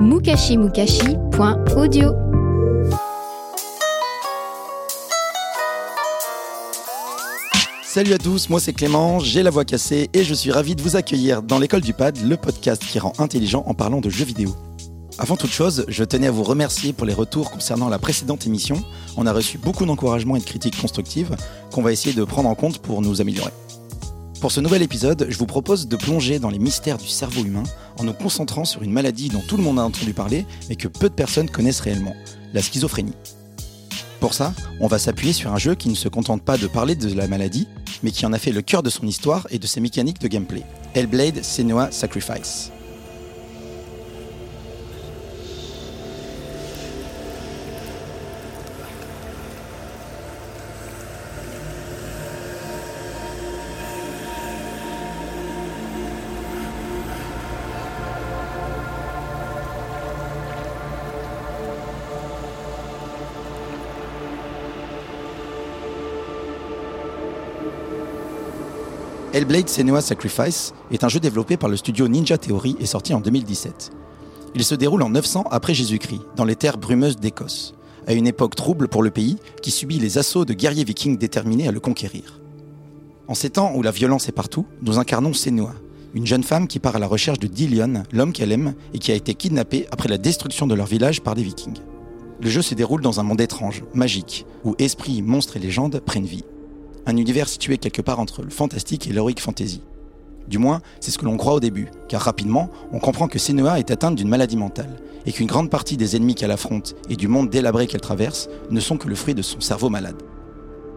mukashimukashi.audio Salut à tous, moi c'est Clément, j'ai la voix cassée et je suis ravi de vous accueillir dans l'école du pad, le podcast qui rend intelligent en parlant de jeux vidéo. Avant toute chose, je tenais à vous remercier pour les retours concernant la précédente émission. On a reçu beaucoup d'encouragements et de critiques constructives qu'on va essayer de prendre en compte pour nous améliorer. Pour ce nouvel épisode, je vous propose de plonger dans les mystères du cerveau humain en nous concentrant sur une maladie dont tout le monde a entendu parler mais que peu de personnes connaissent réellement, la schizophrénie. Pour ça, on va s'appuyer sur un jeu qui ne se contente pas de parler de la maladie, mais qui en a fait le cœur de son histoire et de ses mécaniques de gameplay. Hellblade Senua Sacrifice. Hellblade Senua Sacrifice est un jeu développé par le studio Ninja Theory et sorti en 2017. Il se déroule en 900 après Jésus-Christ, dans les terres brumeuses d'Écosse, à une époque trouble pour le pays qui subit les assauts de guerriers vikings déterminés à le conquérir. En ces temps où la violence est partout, nous incarnons Senua, une jeune femme qui part à la recherche de Dillion, l'homme qu'elle aime et qui a été kidnappé après la destruction de leur village par des vikings. Le jeu se déroule dans un monde étrange, magique, où esprits, monstres et légendes prennent vie un univers situé quelque part entre le fantastique et l'heroic fantasy. Du moins, c'est ce que l'on croit au début, car rapidement, on comprend que Senua est atteinte d'une maladie mentale, et qu'une grande partie des ennemis qu'elle affronte et du monde délabré qu'elle traverse ne sont que le fruit de son cerveau malade.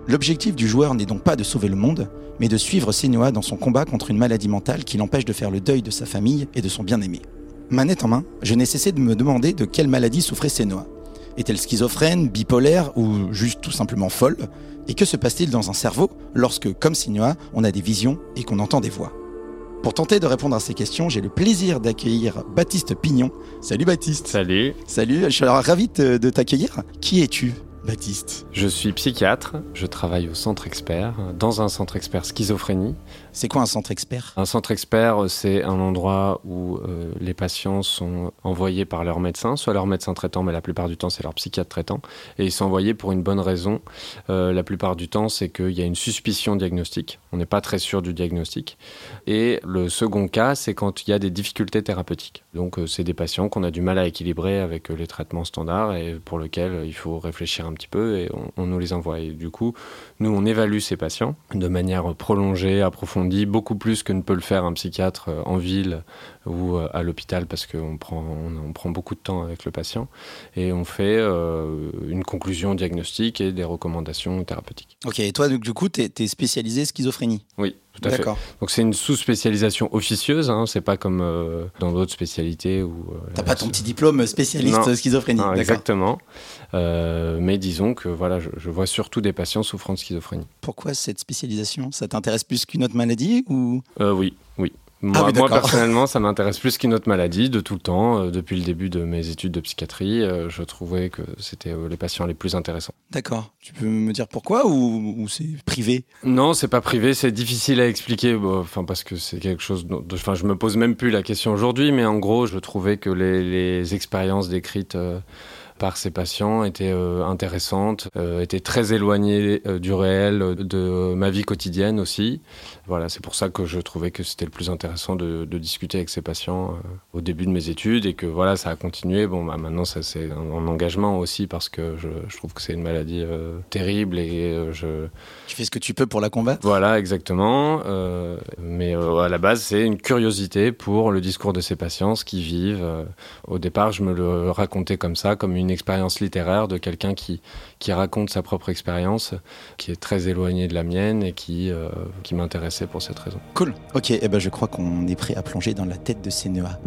L'objectif du joueur n'est donc pas de sauver le monde, mais de suivre Senua dans son combat contre une maladie mentale qui l'empêche de faire le deuil de sa famille et de son bien-aimé. Manette en main, je n'ai cessé de me demander de quelle maladie souffrait Senua. Est-elle schizophrène, bipolaire ou juste tout simplement folle? Et que se passe-t-il dans un cerveau lorsque, comme Sinua, on a des visions et qu'on entend des voix? Pour tenter de répondre à ces questions, j'ai le plaisir d'accueillir Baptiste Pignon. Salut Baptiste. Salut. Salut, je suis ravi de, de t'accueillir. Qui es-tu? Baptiste Je suis psychiatre, je travaille au centre expert, dans un centre expert schizophrénie. C'est quoi un centre expert? Un centre expert, c'est un endroit où euh, les patients sont envoyés par leur médecin, soit leur médecin traitant, mais la plupart du temps c'est leur psychiatre traitant, et ils sont envoyés pour une bonne raison. Euh, la plupart du temps, c'est qu'il y a une suspicion diagnostique, on n'est pas très sûr du diagnostic. Et le second cas, c'est quand il y a des difficultés thérapeutiques. Donc euh, c'est des patients qu'on a du mal à équilibrer avec les traitements standards et pour lesquels il faut réfléchir un petit peu et on, on nous les envoie. Et du coup, nous, on évalue ces patients de manière prolongée, approfondie, beaucoup plus que ne peut le faire un psychiatre euh, en ville ou euh, à l'hôpital parce qu'on prend, on, on prend beaucoup de temps avec le patient. Et on fait euh, une conclusion diagnostique et des recommandations thérapeutiques. Ok, et toi, du coup, tu es, spécialisé schizophrénie? Oui. Tout à fait. D'accord. Donc c'est une sous-spécialisation officieuse, hein, c'est pas comme euh, dans d'autres spécialités où... euh, T'as pas ton petit diplôme spécialiste Non. schizophrénie Non, exactement. Euh, mais disons que voilà, je, je vois surtout des patients souffrant de schizophrénie. Pourquoi cette spécialisation? Ça t'intéresse plus qu'une autre maladie ou? Euh, oui, oui. Moi, Ah oui, moi, personnellement, ça m'intéresse plus qu'une autre maladie de tout le temps. Euh, depuis le début de mes études de psychiatrie, euh, je trouvais que c'était euh, les patients les plus intéressants. D'accord. Tu peux me dire pourquoi ou, ou c'est privé? Non, c'est pas privé, c'est difficile à expliquer. Enfin, parce que c'est quelque chose. dont- Enfin, je me pose même plus la question aujourd'hui, mais en gros, je trouvais que les, les expériences décrites. euh, par ces patients étaient euh, intéressantes, euh, étaient très éloignées euh, du réel, de ma vie quotidienne aussi. Voilà, c'est pour ça que je trouvais que c'était le plus intéressant de, de discuter avec ces patients au début de mes études et que voilà, ça a continué. Bon, bah, maintenant, ça c'est un, un engagement aussi parce que je, je trouve que c'est une maladie euh, terrible et euh, je, Tu fais ce que tu peux pour la combattre? Voilà, exactement. Euh, mais à la base, c'est une curiosité pour le discours de ces patients, ce qu'ils vivent. Au départ, je me le racontais comme ça, comme une expérience littéraire de quelqu'un qui, qui raconte sa propre expérience, qui est très éloignée de la mienne et qui, qui m'intéressait pour cette raison. Cool. Ok, eh ben je crois qu'on est prêt à plonger dans la tête de Sénéa.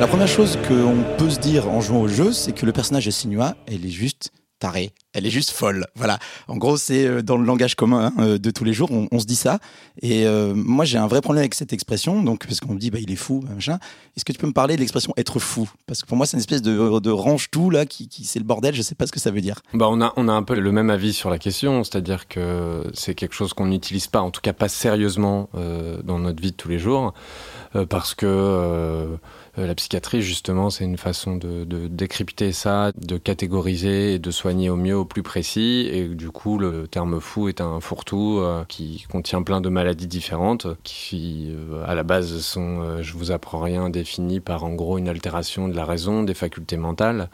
La première chose qu'on peut se dire en jouant au jeu, c'est que le personnage de Sinua, elle est juste tarée, elle est juste folle. Voilà. En gros, c'est euh, dans le langage commun hein, euh, de tous les jours, on, se dit ça. Et euh, moi, j'ai un vrai problème avec cette expression, donc parce qu'on me dit, bah, il est fou, machin. Est-ce que tu peux me parler de l'expression être fou? Parce que pour moi, c'est une espèce de, range tout là, qui, c'est le bordel. Je sais pas ce que ça veut dire. Bah, on a, on a un peu le même avis sur la question, c'est-à-dire que c'est quelque chose qu'on n'utilise pas, en tout cas pas sérieusement dans notre vie de tous les jours, parce que la psychiatrie, justement, c'est une façon de, décrypter ça, de catégoriser et de soigner au mieux, au plus précis. Et du coup, le terme fou est un fourre-tout euh, qui contient plein de maladies différentes, qui euh, à la base sont, je vous apprends rien, définies par en gros une altération de la raison, des facultés mentales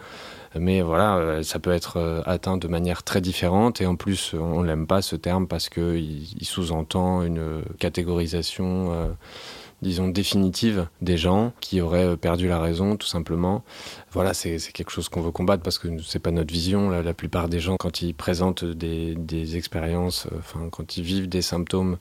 mais voilà, ça peut être atteint de manière très différente et en plus on l'aime pas ce terme parce qu'il il sous-entend une catégorisation disons, définitive des gens qui auraient euh, perdu la raison, tout simplement. Voilà, c'est quelque chose qu'on veut combattre parce que c'est pas notre vision. La, plupart des gens, quand ils présentent des, des expériences, euh, enfin, quand ils vivent des symptômes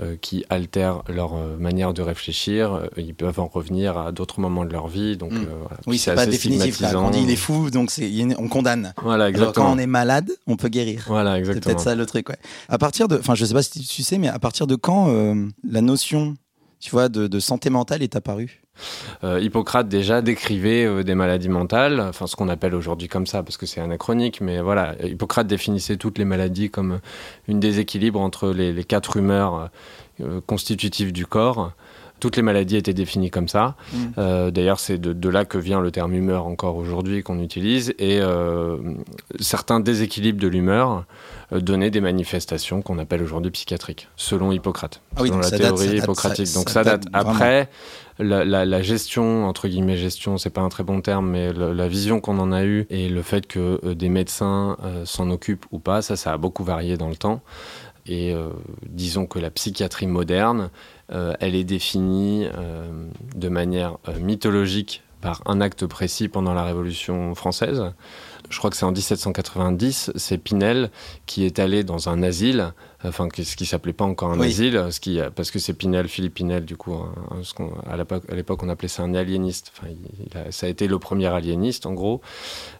euh, qui altèrent leur manière de réfléchir, ils peuvent en revenir à d'autres moments de leur vie. Donc, mm. oui, c'est pas définitif. on dit il est fou, donc on condamne. Voilà, exactement. quand on est malade, on peut guérir. Voilà, exactement. C'est peut-être ça le truc. Ouais. À partir de, enfin, je sais pas si tu sais, mais à partir de quand la notion tu vois, de, santé mentale est apparu euh, Hippocrate déjà décrivait euh, des maladies mentales, enfin ce qu'on appelle aujourd'hui comme ça parce que c'est anachronique, mais voilà, Hippocrate définissait toutes les maladies comme une déséquilibre entre les, quatre humeurs euh, constitutives du corps. Toutes les maladies étaient définies comme ça. Mm. D'ailleurs, c'est de, là que vient le terme humeur encore aujourd'hui qu'on utilise. Et certains déséquilibres de l'humeur euh, donner des manifestations qu'on appelle aujourd'hui psychiatriques, selon Hippocrate, ah oui, selon la théorie hippocratique. donc ça, date, après. La, gestion, entre guillemets gestion, c'est pas un très bon terme, mais la vision qu'on en a eue et le fait que euh, des médecins euh, s'en occupent ou pas, ça, ça a beaucoup varié dans le temps. Et disons que la psychiatrie moderne, elle est définie de manière mythologique par un acte précis pendant la Révolution française je crois que c'est en 1790, c'est Pinel qui est allé dans un asile, enfin ce qui s'appelait pas encore un asile, ce qui, parce que c'est Pinel, Philippe Pinel, du coup, à l'époque on appelait ça un aliéniste. Enfin, ça a été le premier aliéniste en gros,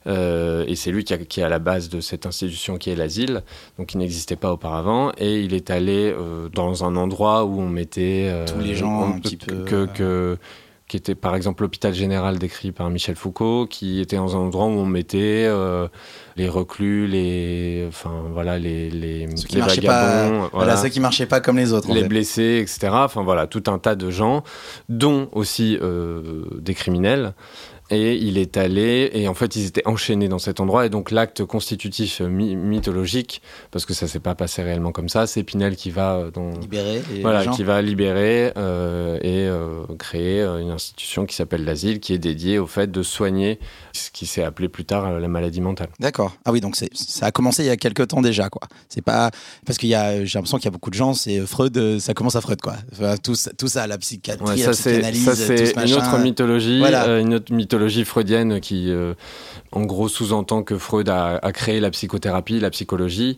euh, et c'est lui qui, est à la base de cette institution qui est l'asile, donc il n'existait pas auparavant, et il est allé euh, dans un endroit où on mettait euh, tous les gens un petit peu, que qui était par exemple l'hôpital général décrit par Michel Foucault, qui était dans un endroit où on mettait euh, les reclus, les, enfin voilà, les, les, ceux qui marchaient pas, voilà, ceux qui marchaient pas comme les autres, les blessés, etc. Enfin voilà, tout un tas de gens, dont aussi euh, des criminels. Et il est allé, et en fait, ils étaient enchaînés dans cet endroit. Et donc, l'acte constitutif mythologique, parce que ça s'est pas passé réellement comme ça, c'est Pinel qui va euh, dans, libérer, voilà, qui va libérer euh, et euh, créer une institution qui s'appelle l'asile, qui est dédiée au fait de soigner ce qui s'est appelé plus tard la maladie mentale. D'accord. Ah oui, donc ça a commencé il y a quelques temps déjà, quoi. C'est pas parce qu'il y a, j'ai l'impression qu'il y a beaucoup de gens, c'est Freud, ça commence à Freud, quoi. tout, tout ça, la psychiatrie, ça, la psychanalyse, ça c'est une autre mythologie, une autre mythologie mythologie freudienne qui, euh, en gros, sous-entend que Freud a, créé la psychothérapie, la psychologie,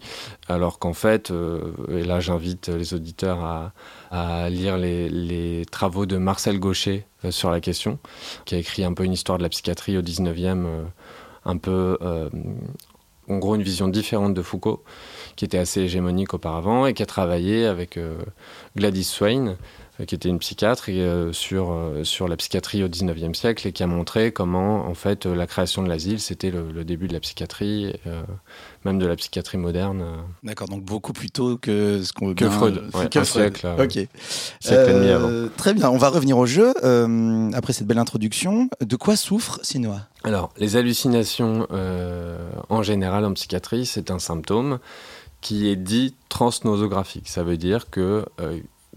alors qu'en fait, euh, et là j'invite les auditeurs à, lire les, travaux de Marcel Gaucher euh, sur la question, qui a écrit un peu une histoire de la psychiatrie au 19e, un peu, en gros, une vision différente de Foucault, qui était assez hégémonique auparavant, et qui a travaillé avec Gladys Swain, qui était une psychiatre et, euh, sur, euh, sur la psychiatrie au 19e siècle et qui a montré comment en fait la création de l'asile c'était le, début de la psychiatrie, même de la psychiatrie moderne. D'accord, donc beaucoup plus tôt que ce qu'on que Freud, que un siècle, ok. Siècle et demi avant. Très bien, on va revenir au jeu après cette belle introduction. De quoi souffre Sinoa? Alors, les hallucinations en général en psychiatrie, c'est un symptôme qui est dit transnosographique. Ça veut dire que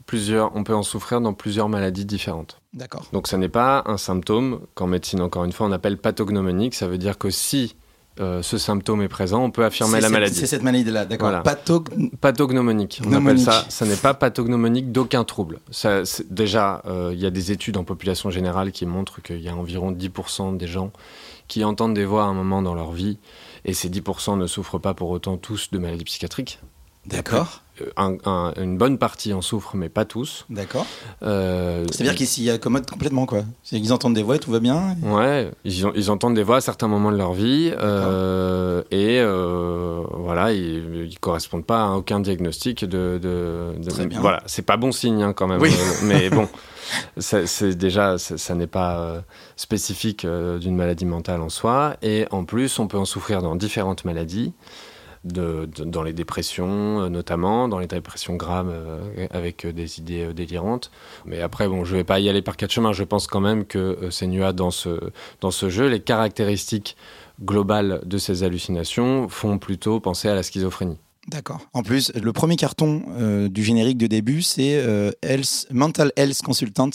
plusieurs, on peut en souffrir dans plusieurs maladies différentes. D'accord. Donc ça n'est pas un symptôme qu'en médecine, encore une fois, on appelle pathognomonique. Ça veut dire que si euh, ce symptôme est présent, on peut affirmer la maladie. C'est cette maladie-là, d'accord. Voilà. Pathognomonique. On appelle ça. Ça n'est pas pathognomonique d'aucun trouble. Ça, déjà, euh, il y a des études en population générale qui montrent qu'il y a environ 10% des gens qui entendent des voix à un moment dans leur vie, et ces 10% ne souffrent pas pour autant tous de maladies psychiatriques. D'accord. Euh, une bonne partie en souffre, mais pas tous. D'accord. Euh, C'est-à-dire qu'ils s'y accommodent complètement, quoi. Ils entendent des voix et tout va bien. Ouais, ils, entendent des voix à certains moments de leur vie euh, et voilà, ils, ne correspondent pas à aucun diagnostic de. Très bien. Voilà, c'est pas bon signe hein, quand même. Oui. mais bon. c'est déjà, ça n'est pas spécifique d'une maladie mentale en soi, et en plus, on peut en souffrir dans différentes maladies dans les dépressions euh, notamment, dans les dépressions graves euh, avec euh, des idées délirantes. Mais après, bon, je ne vais pas y aller par quatre chemins. Je pense quand même que Senua, dans ce, dans ce jeu, les caractéristiques globales de ces hallucinations font plutôt penser à la schizophrénie. D'accord. En plus, le premier carton du générique de début, c'est Mental Health Consultant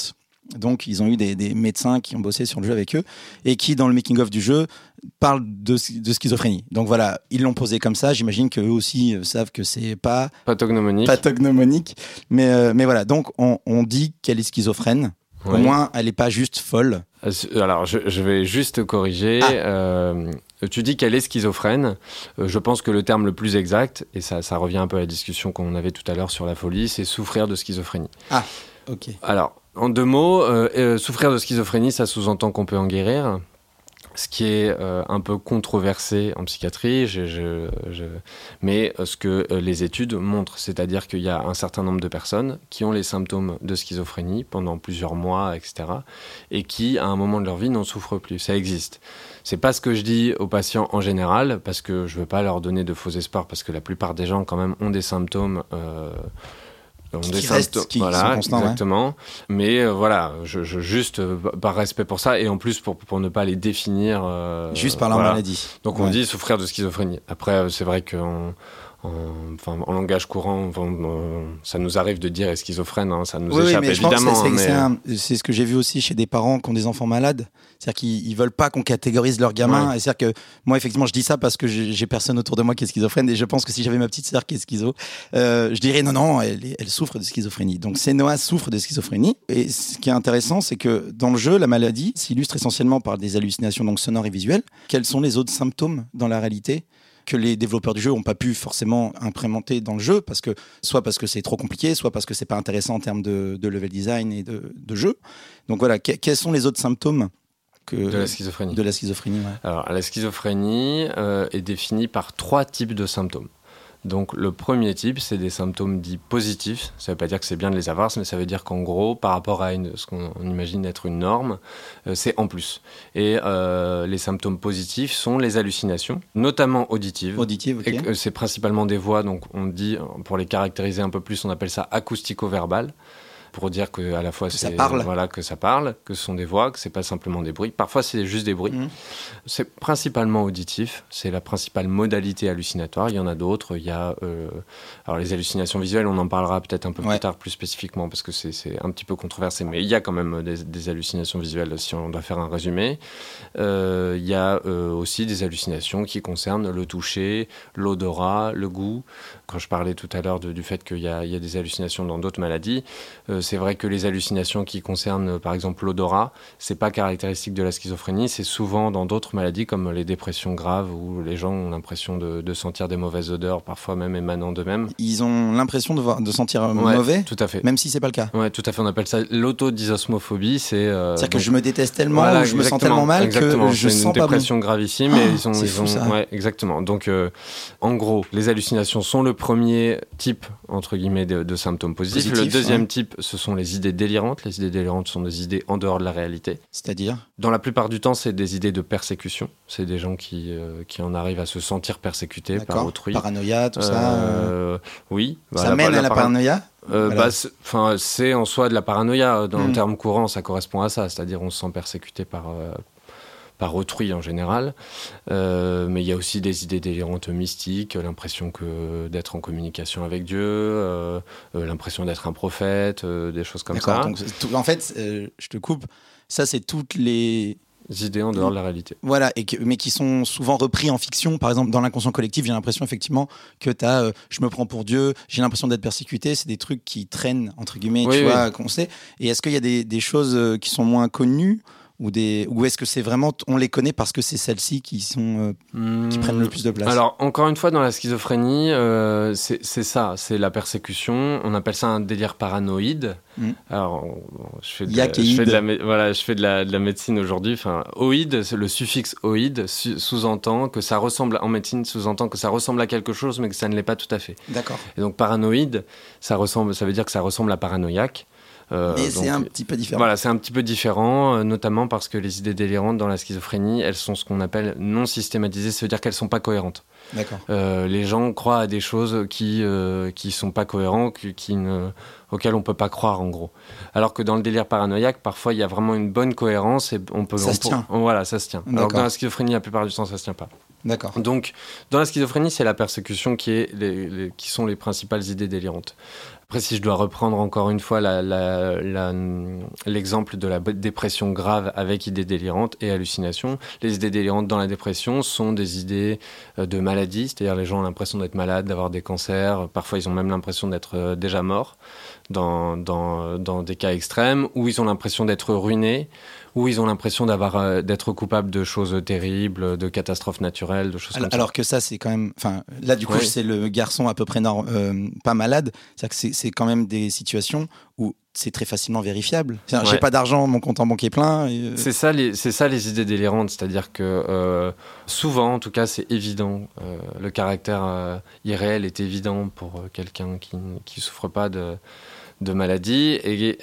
donc, ils ont eu des, médecins qui ont bossé sur le jeu avec eux et qui, dans le making-of du jeu, parlent de, schizophrénie. Donc voilà, ils l'ont posé comme ça. J'imagine qu'eux aussi euh, savent que c'est pas pathognomonique. pathognomonique. Mais, euh, mais voilà, donc on, dit qu'elle est schizophrène. Au moins, elle n'est pas juste folle. Euh, alors, je, vais juste corriger. Ah. tu dis qu'elle est schizophrène. je pense que le terme le plus exact, et ça, ça revient un peu à la discussion qu'on avait tout à l'heure sur la folie, c'est souffrir de schizophrénie. Ah, ok. Alors, en deux mots, euh, euh, souffrir de schizophrénie, ça sous-entend qu'on peut en guérir, ce qui est euh, un peu controversé en psychiatrie, mais ce que les études montrent, c'est-à-dire qu'il y a un certain nombre de personnes qui ont les symptômes de schizophrénie pendant plusieurs mois, etc., et qui, à un moment de leur vie, n'en souffrent plus. Ça existe. C'est pas ce que je dis aux patients en général, parce que je veux pas leur donner de faux espoirs, parce que la plupart des gens, quand même, ont des symptômes qui restent, qui voilà, exactement. Mais euh, voilà, je, juste euh, par respect pour ça et en plus pour, pour ne pas les définir. Euh, juste par la maladie. Donc on dit souffrir de schizophrénie. Après, c'est vrai qu'on enfin, en langage courant, ça nous arrive de dire schizophrène, hein, ça nous échappe évidemment. C'est ce que j'ai vu aussi chez des parents qui ont des enfants malades. C'est-à-dire qu'ils veulent pas qu'on catégorise leurs gamins. C'est-à-dire que moi, effectivement, je dis ça parce que j'ai personne autour de moi qui est schizophrène et je pense que si j'avais ma petite sœur qui est schizo, euh, je dirais non, non, elle, elle souffre de schizophrénie. Donc Noah souffre de schizophrénie. Et ce qui est intéressant, c'est que dans le jeu, la maladie s'illustre essentiellement par des hallucinations donc sonores et visuelles. Quels sont les autres symptômes dans la réalité? Que les développeurs du jeu n'ont pas pu forcément implémenter dans le jeu, parce que, soit parce que c'est trop compliqué, soit parce que c'est pas intéressant en termes de, level design et de, jeu. Donc voilà, quels sont les autres symptômes que de la schizophrénie. De la schizophrénie, Alors, la schizophrénie euh, est définie par trois types de symptômes. Donc le premier type, c'est des symptômes dits positifs. Ça ne veut pas dire que c'est bien de les avoir, mais ça veut dire qu'en gros, par rapport à ce qu'on imagine être une norme, euh, c'est en plus. Et euh, les symptômes positifs sont les hallucinations, notamment auditives. Auditives, ok. C'est principalement des voix, donc on dit, pour les caractériser un peu plus, on appelle ça acoustico-verbal pour dire que à la fois parle. voilà que ça parle, que ce sont des voix, que c'est pas simplement des bruits. Parfois c'est juste des bruits. Mhm. C'est principalement auditif, c'est la principale modalité hallucinatoire. Il y en a d'autres. Il y a euh, alors les hallucinations visuelles, on en parlera peut-être un peu plus tard plus spécifiquement parce que c'est un petit peu controversé, mais il y a quand même des, hallucinations visuelles si on doit faire un résumé. Euh, il y a euh, aussi des hallucinations qui concernent le toucher, l'odorat, le goût. Quand je parlais tout à l'heure du fait qu'il y, y, a des hallucinations dans d'autres maladies, c'est vrai que les hallucinations qui concernent par exemple l'odorat, c'est pas caractéristique de la schizophrénie, c'est souvent dans d'autres maladies comme les dépressions graves où les gens ont l'impression de, sentir des mauvaises odeurs, parfois même émanant d'eux-mêmes. Ils ont l'impression de, de sentir mauvais, tout à fait. même si c'est pas le cas. Ouais, tout à fait. On appelle ça l'autodysosmophobie. C'est euh, à dire que je me déteste tellement, je me sens tellement mal que je sens une dépression gravissime. et ils ont, ils fou, ça. Ouais, exactement. Donc, euh, en gros, les hallucinations sont le premier type entre guillemets de, symptômes positifs. le deuxième type, ce sont les idées délirantes. Les idées délirantes sont des idées en dehors de la réalité. C'est-à-dire? Dans la plupart du temps, c'est des idées de persécution. C'est des gens qui, euh, qui en arrivent à se sentir persécutés par autrui. Paranoïa, tout ça euh, Oui. ça mène à la paranoïa? Euh, bah, c'est en soi de la paranoïa. Dans le hmm. terme courant, ça correspond à ça. C'est-à-dire on se sent persécuté par, par autrui en général. Euh, mais il y a aussi des idées délirantes mystiques, l'impression que d'être en communication avec Dieu, euh, euh, l'impression d'être un prophète, des choses comme ça. en fait, je te coupe, ça c'est toutes les idées en dehors de la réalité. Voilà, et mais qui sont souvent repris en fiction. Par exemple, dans l'inconscient collectif, j'ai l'impression effectivement que tu as je me prends pour Dieu, j'ai l'impression d'être persécuté. C'est des trucs qui traînent, entre guillemets, tu vois, qu'on sait. Et est-ce qu'il y a des, des choses qui sont moins connues ou, des, ou est-ce que c'est vraiment, on les connaît parce que c'est celles-ci qui, sont, euh, qui prennent le plus de place Alors, encore une fois, dans la schizophrénie, euh, c'est ça, c'est la persécution. On appelle ça un délire paranoïde. Mm. Alors, je fais de, je fais de la, voilà, je fais de la, de la médecine aujourd'hui. Enfin, oïde, le suffixe oïde sous-entend que ça ressemble, en médecine, sous-entend que ça ressemble à quelque chose, mais que ça ne l'est pas tout à fait. D'accord. Et donc, paranoïde, ça, ressemble, ça veut dire que ça ressemble à paranoïaque. Euh, Mais c'est un petit peu différent. Voilà, c'est un petit peu différent, euh, notamment parce que les idées délirantes dans la schizophrénie, elles sont ce qu'on appelle non systématisées, ça veut dire qu'elles sont pas cohérentes. D'accord. Euh, les gens croient à des choses qui euh, qui sont pas cohérentes, qui, ne, auxquelles on peut pas croire en gros. Alors que dans le délire paranoïaque, parfois il y a vraiment une bonne cohérence et on peut. Ça se tient. voilà, ça se tient. Alors que dans la schizophrénie, la plupart du temps, ça se tient pas. D'accord. Donc, dans la schizophrénie, c'est la persécution qui, est les, qui sont les principales idées délirantes. Après, si je dois reprendre encore une fois l'exemple de la dépression grave avec idées délirantes et hallucinations, les idées délirantes dans la dépression sont des idées euh, de maladie, c'est-à-dire les gens ont l'impression d'être malades, d'avoir des cancers, parfois ils ont même l'impression d'être euh, déjà morts dans, dans, dans des cas extrêmes, ou ils ont l'impression d'être ruinés, où ils ont l'impression d'avoir euh, d'être coupables de choses terribles, de catastrophes naturelles, de choses alors, comme alors que ça, c'est quand même. Enfin, là, du coup, c'est le garçon à peu près euh, pas malade. C'est-à-dire que c'est quand même des situations où c'est très facilement vérifiable. J'ai pas d'argent, mon compte en banque est plein. Euh, c'est ça, les, c'est ça les idées délirantes, c'est-à-dire que souvent, en tout cas, c'est évident. le caractère irréel est évident pour quelqu'un qui qui souffre pas de de maladie et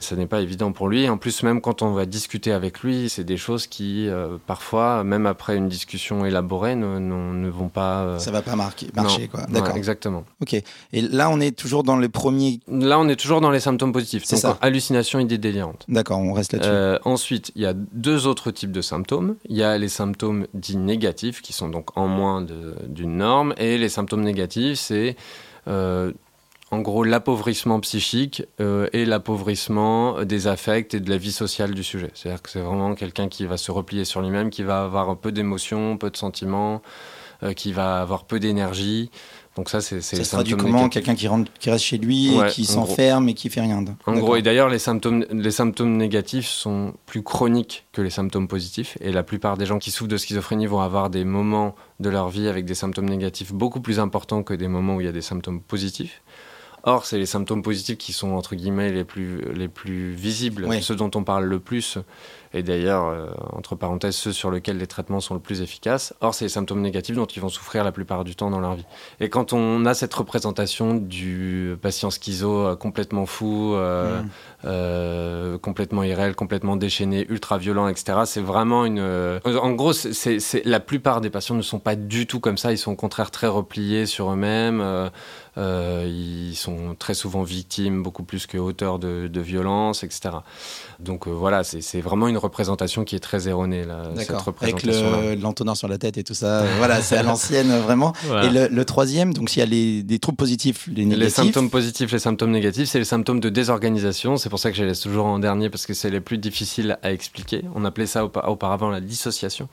ce n'est pas évident pour lui. En plus, même quand on va discuter avec lui, c'est des choses qui, euh, parfois, même après une discussion élaborée, ne, ne, vont pas. Euh, Ça va pas marquer, marcher, quoi. D'accord. exactement. Ok. Et là, on est toujours dans les premiers. Là, on est toujours dans les symptômes positifs. C'est ça. Hallucination, idée délirante. D'accord, on reste là-dessus. Euh, ensuite, il y a deux autres types de symptômes. Il y a les symptômes dits négatifs, qui sont donc en moins d'une norme, et les symptômes négatifs, c'est en gros l'appauvrissement psychique euh, et l'appauvrissement des affects et de la vie sociale du sujet. C'est-à-dire que c'est vraiment quelqu'un qui va se replier sur lui-même, qui va avoir un peu d'émotions, peu de sentiments, euh, qui va avoir peu d'énergie. Donc ça, c'est ça se traduit comment Quelqu'un qui, rentre, qui reste chez lui et qui s'enferme et qui fait rien. En gros, et d'ailleurs, les symptômes, les symptômes négatifs sont plus chroniques que les symptômes positifs. Et la plupart des gens qui souffrent de schizophrénie vont avoir des moments de leur vie avec des symptômes négatifs beaucoup plus importants que des moments où il y a des symptômes positifs. Or, c'est les symptômes positifs qui sont, entre guillemets, les plus, les plus visibles, ceux dont on parle le plus et d'ailleurs, euh, entre parenthèses, ceux sur lesquels les traitements sont le plus efficaces. Or, c'est les symptômes négatifs dont ils vont souffrir la plupart du temps dans leur vie. Et quand on a cette représentation du patient schizo euh, complètement fou, euh, mm. complètement irréel, complètement déchaîné, ultra violent, etc., c'est vraiment une. En gros, c'est la plupart des patients ne sont pas du tout comme ça. Ils sont au contraire très repliés sur eux-mêmes. Ils sont très souvent victimes, beaucoup plus que auteurs de, de violences, etc. Donc voilà, c'est vraiment une représentation qui est très erronée. Là, Avec l'entonnoir sur la tête et tout ça. voilà, c'est à l'ancienne vraiment. Et le, troisième, donc s'il y a les, des troubles positifs, les négatifs. Les symptômes positifs, les symptômes négatifs, c'est les symptômes de désorganisation. C'est pour ça que je les laisse toujours en dernier parce que c'est les plus difficiles à expliquer. On appelait ça auparavant la dissociation.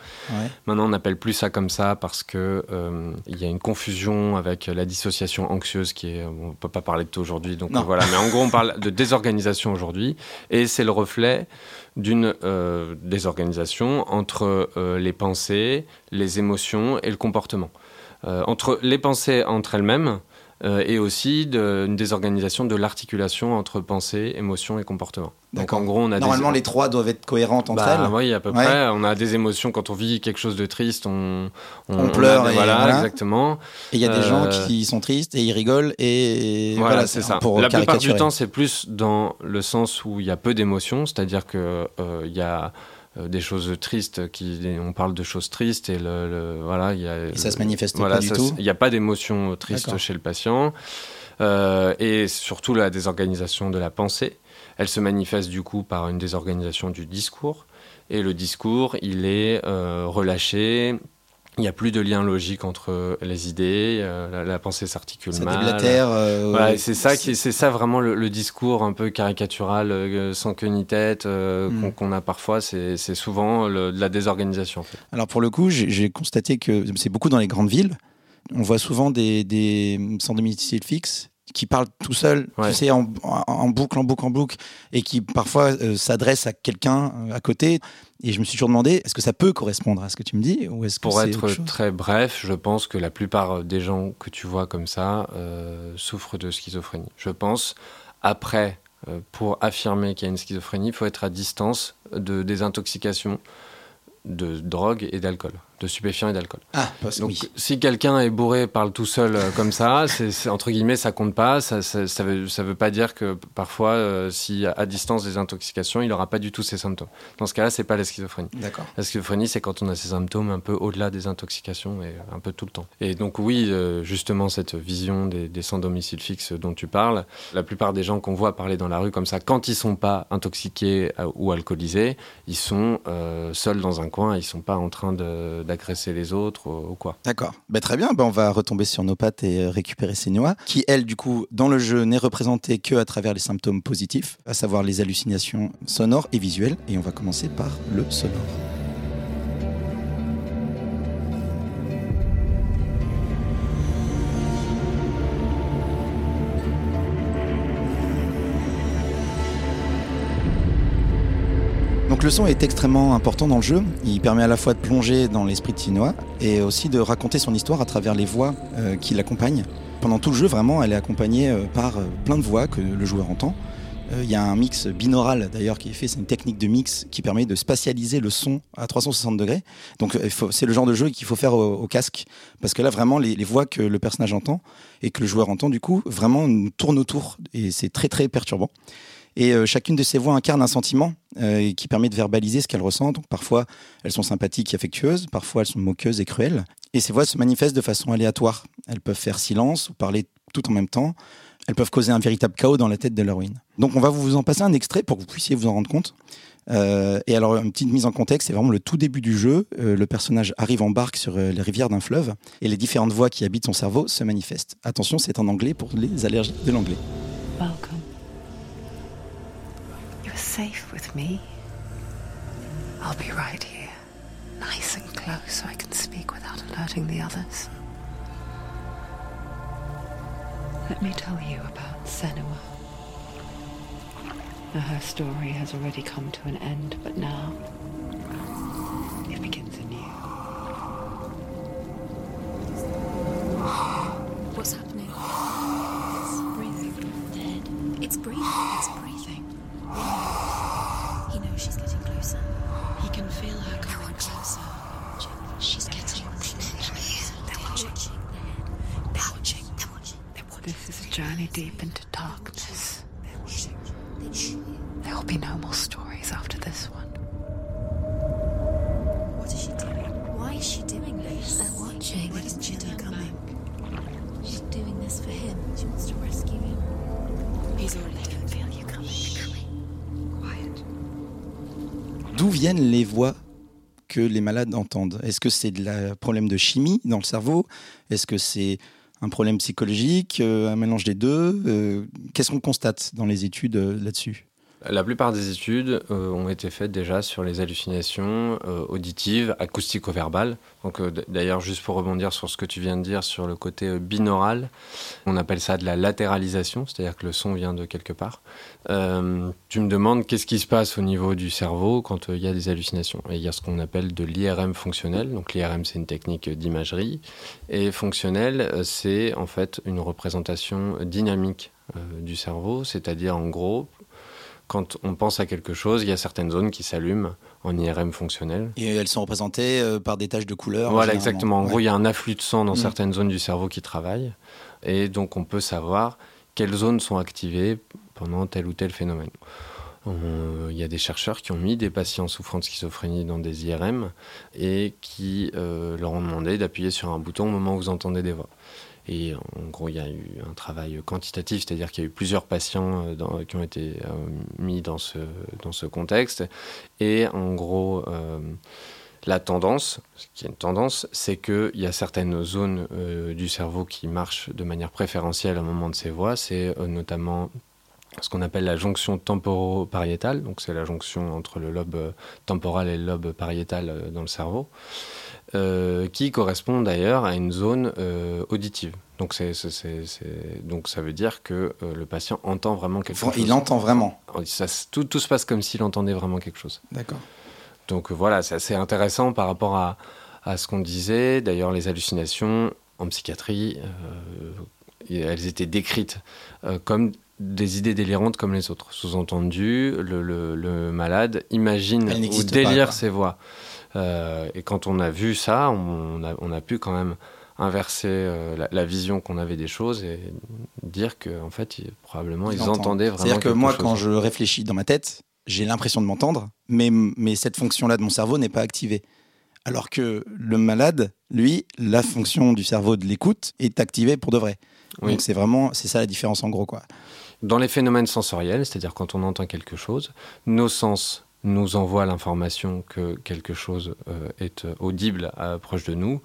Maintenant, on n'appelle plus ça comme ça parce que euh, il y a une confusion avec la dissociation anxieuse qui est. On peut pas parler de tout aujourd'hui, donc voilà. Mais en gros, on parle de désorganisation aujourd'hui et c'est le reflet d'une euh, désorganisation entre euh, les pensées, les émotions et le comportement. Euh, entre les pensées entre elles-mêmes, euh, et aussi de, une désorganisation de l'articulation entre pensée, émotion et comportement. Donc en gros, on a normalement les trois doivent être cohérentes entre bah, elles. Oui, à peu près. On a des émotions quand on vit quelque chose de triste, on, on, pleure. et voilà, exactement. Et il y a des gens euh, qui sont tristes et ils rigolent et voilà, c'est ça. Pour La plupart du temps, c'est plus dans le sens où il y a peu d'émotions, c'est-à-dire que euh, il y a des choses tristes, qui, on parle de choses tristes et, le, voilà, y a, ça se manifeste pas du tout. Il n'y a pas d'émotion triste chez le patient. Euh, et surtout la désorganisation de la pensée. Elle se manifeste du coup par une désorganisation du discours. Et le discours, il est euh, relâché, il n'y a plus de lien logique entre les idées, euh, la, pensée s'articule mal. Euh, c'est ça qui, c'est ça vraiment le, discours un peu caricatural, euh, sans queue ni tête hmm. qu'on a parfois. C'est souvent de la désorganisation. Alors pour le coup, j'ai constaté que c'est beaucoup dans les grandes villes. On voit souvent des, des sans domicile fixe qui parle tout seul, tu sais, en, boucle, en boucle, en boucle, et qui parfois euh, s'adresse à quelqu'un euh, à côté. Et je me suis toujours demandé, est-ce que ça peut correspondre à ce que tu me dis ou est-ce Pour être très bref, je pense que la plupart des gens que tu vois comme ça euh, souffrent de schizophrénie. Je pense, après, pour affirmer qu'il y a une schizophrénie, il faut être à distance de désintoxication de drogue et d'alcool de stupéfiants et d'alcool. Ah, Donc, si quelqu'un est bourré, parle tout seul euh, comme ça, c'est entre guillemets, ça compte pas. Ça, ça, veut, ça veut pas dire que parfois, euh, si à distance des intoxications, il n'aura pas du tout ces symptômes. Dans ce cas-là, c'est pas la schizophrénie. D'accord. La schizophrénie, c'est quand on a ces symptômes un peu au-delà des intoxications et un peu tout le temps. Et donc oui, euh, justement, cette vision des, des, sans domicile fixe dont tu parles, la plupart des gens qu'on voit parler dans la rue comme ça, quand ils sont pas intoxiqués ou alcoolisés, ils sont seuls dans un coin, ils sont pas en train de d'agresser les autres ou, quoi. D'accord. Ben, très bien, ben, on va retomber sur nos pattes et euh, récupérer ces noix, qui, elle, du coup, dans le jeu, n'est représentée que à travers les symptômes positifs, à savoir les hallucinations sonores et visuelles. Et on va commencer par le sonore. Le son est extrêmement important dans le jeu. Il permet à la fois de plonger dans l'esprit de Tinoa et aussi de raconter son histoire à travers les voix euh, qui l'accompagnent. Pendant tout le jeu, vraiment, elle est accompagnée euh, par euh, plein de voix que le joueur entend. Il y a un mix binaural d'ailleurs qui est fait, c'est une technique de mix qui permet de spatialiser le son à 360 degrés. Donc c'est le genre de jeu qu'il faut faire au, casque parce que là vraiment les, les, voix que le personnage entend et que le joueur entend du coup vraiment nous tournent autour et c'est très très perturbant. Et euh, chacune de ces voix incarne un sentiment euh, qui permet de verbaliser ce qu'elle ressent. Donc parfois, elles sont sympathiques et affectueuses, parfois elles sont moqueuses et cruelles. Et ces voix se manifestent de façon aléatoire. Elles peuvent faire silence ou parler tout en même temps. Elles peuvent causer un véritable chaos dans la tête de l'héroïne. Donc on va vous en passer un extrait pour que vous puissiez vous en rendre compte. Euh, et alors, une petite mise en contexte, c'est vraiment le tout début du jeu. le personnage arrive en barque sur les rivières d'un fleuve et les différentes voix qui habitent son cerveau se manifestent. Attention, c'est en anglais pour les allergies de l'anglais. Safe with me. I'll be right here, nice and close so I can speak without alerting the others. Let me tell you about Senua. Now, her story has already come to an end, but now it begins anew. What's happening? It's breathing. Dead. It's breathing. It's breathing. He knows she's getting closer. He can feel her coming closer. She's getting closer. They're watching. They're watching. They're watching. This is a journey deep into darkness. There will be no more stories after this one. Viennent les voix que les malades entendent? Est-ce que c'est un problème de chimie dans le cerveau? Est-ce que c'est un problème psychologique, euh, un mélange des deux? Euh, Qu'est-ce qu'on constate dans les études euh, là-dessus? La plupart des études euh, ont été faites déjà sur les hallucinations euh, auditives, acoustico-verbales. Donc, euh, d'ailleurs, juste pour rebondir sur ce que tu viens de dire sur le côté binaural, on appelle ça de la latéralisation, c'est-à-dire que le son vient de quelque part. tu me demandes qu'est-ce qui se passe au niveau du cerveau quand il y a des hallucinations. Et il y a ce qu'on appelle de l'IRM fonctionnel. Donc, l'IRM, c'est une technique d'imagerie. Et fonctionnel, c'est en fait une représentation dynamique du cerveau, c'est-à-dire en gros, quand on pense à quelque chose, il y a certaines zones qui s'allument en IRM fonctionnel. Et elles sont représentées euh, par des taches de couleur Voilà, exactement. En gros, il y a un afflux de sang dans mm. certaines zones du cerveau qui travaillent. Et donc, on peut savoir quelles zones sont activées pendant tel ou tel phénomène. Il y a des chercheurs qui ont mis des patients souffrant de schizophrénie dans des IRM et qui euh, leur ont demandé d'appuyer sur un bouton au moment où vous entendez des voix. Et en gros, il y a eu un travail quantitatif, c'est-à-dire qu'il y a eu plusieurs patients euh, qui ont été euh, mis dans ce, dans ce contexte. Et en gros, euh, La tendance, ce qui est une tendance, c'est qu'il y a certaines zones du cerveau qui marchent de manière préférentielle au moment de ces voies. C'est notamment ce qu'on appelle la jonction temporo-pariétale, donc c'est la jonction entre le lobe euh, temporal et le lobe pariétal dans le cerveau, qui correspond d'ailleurs à une zone auditive. Donc, ça veut dire que le patient entend vraiment quelque chose. Il entend vraiment. Ça, tout, tout se passe comme s'il entendait vraiment quelque chose. D'accord. Donc voilà, c'est assez intéressant par rapport à, ce qu'on disait. D'ailleurs, les hallucinations en psychiatrie, euh, elles étaient décrites euh, comme des idées délirantes comme les autres. Sous-entendu, le, malade imagine ou délire ses voix. Euh, et quand on a vu ça, on a, pu quand même inverser la, vision qu'on avait des choses et dire qu'en en fait, probablement, ils, entendaient vraiment. C'est-à-dire que moi, quand je réfléchis dans ma tête, j'ai l'impression de m'entendre, mais, mais cette fonction-là de mon cerveau n'est pas activée. Alors que le malade, lui, la fonction du cerveau de l'écoute est activée pour de vrai. Donc c'est vraiment, c'est ça la différence en gros. quoi. Dans les phénomènes sensoriels, c'est-à-dire quand on entend quelque chose, nos sens nous envoient l'information que quelque chose euh, est audible à, proche de nous.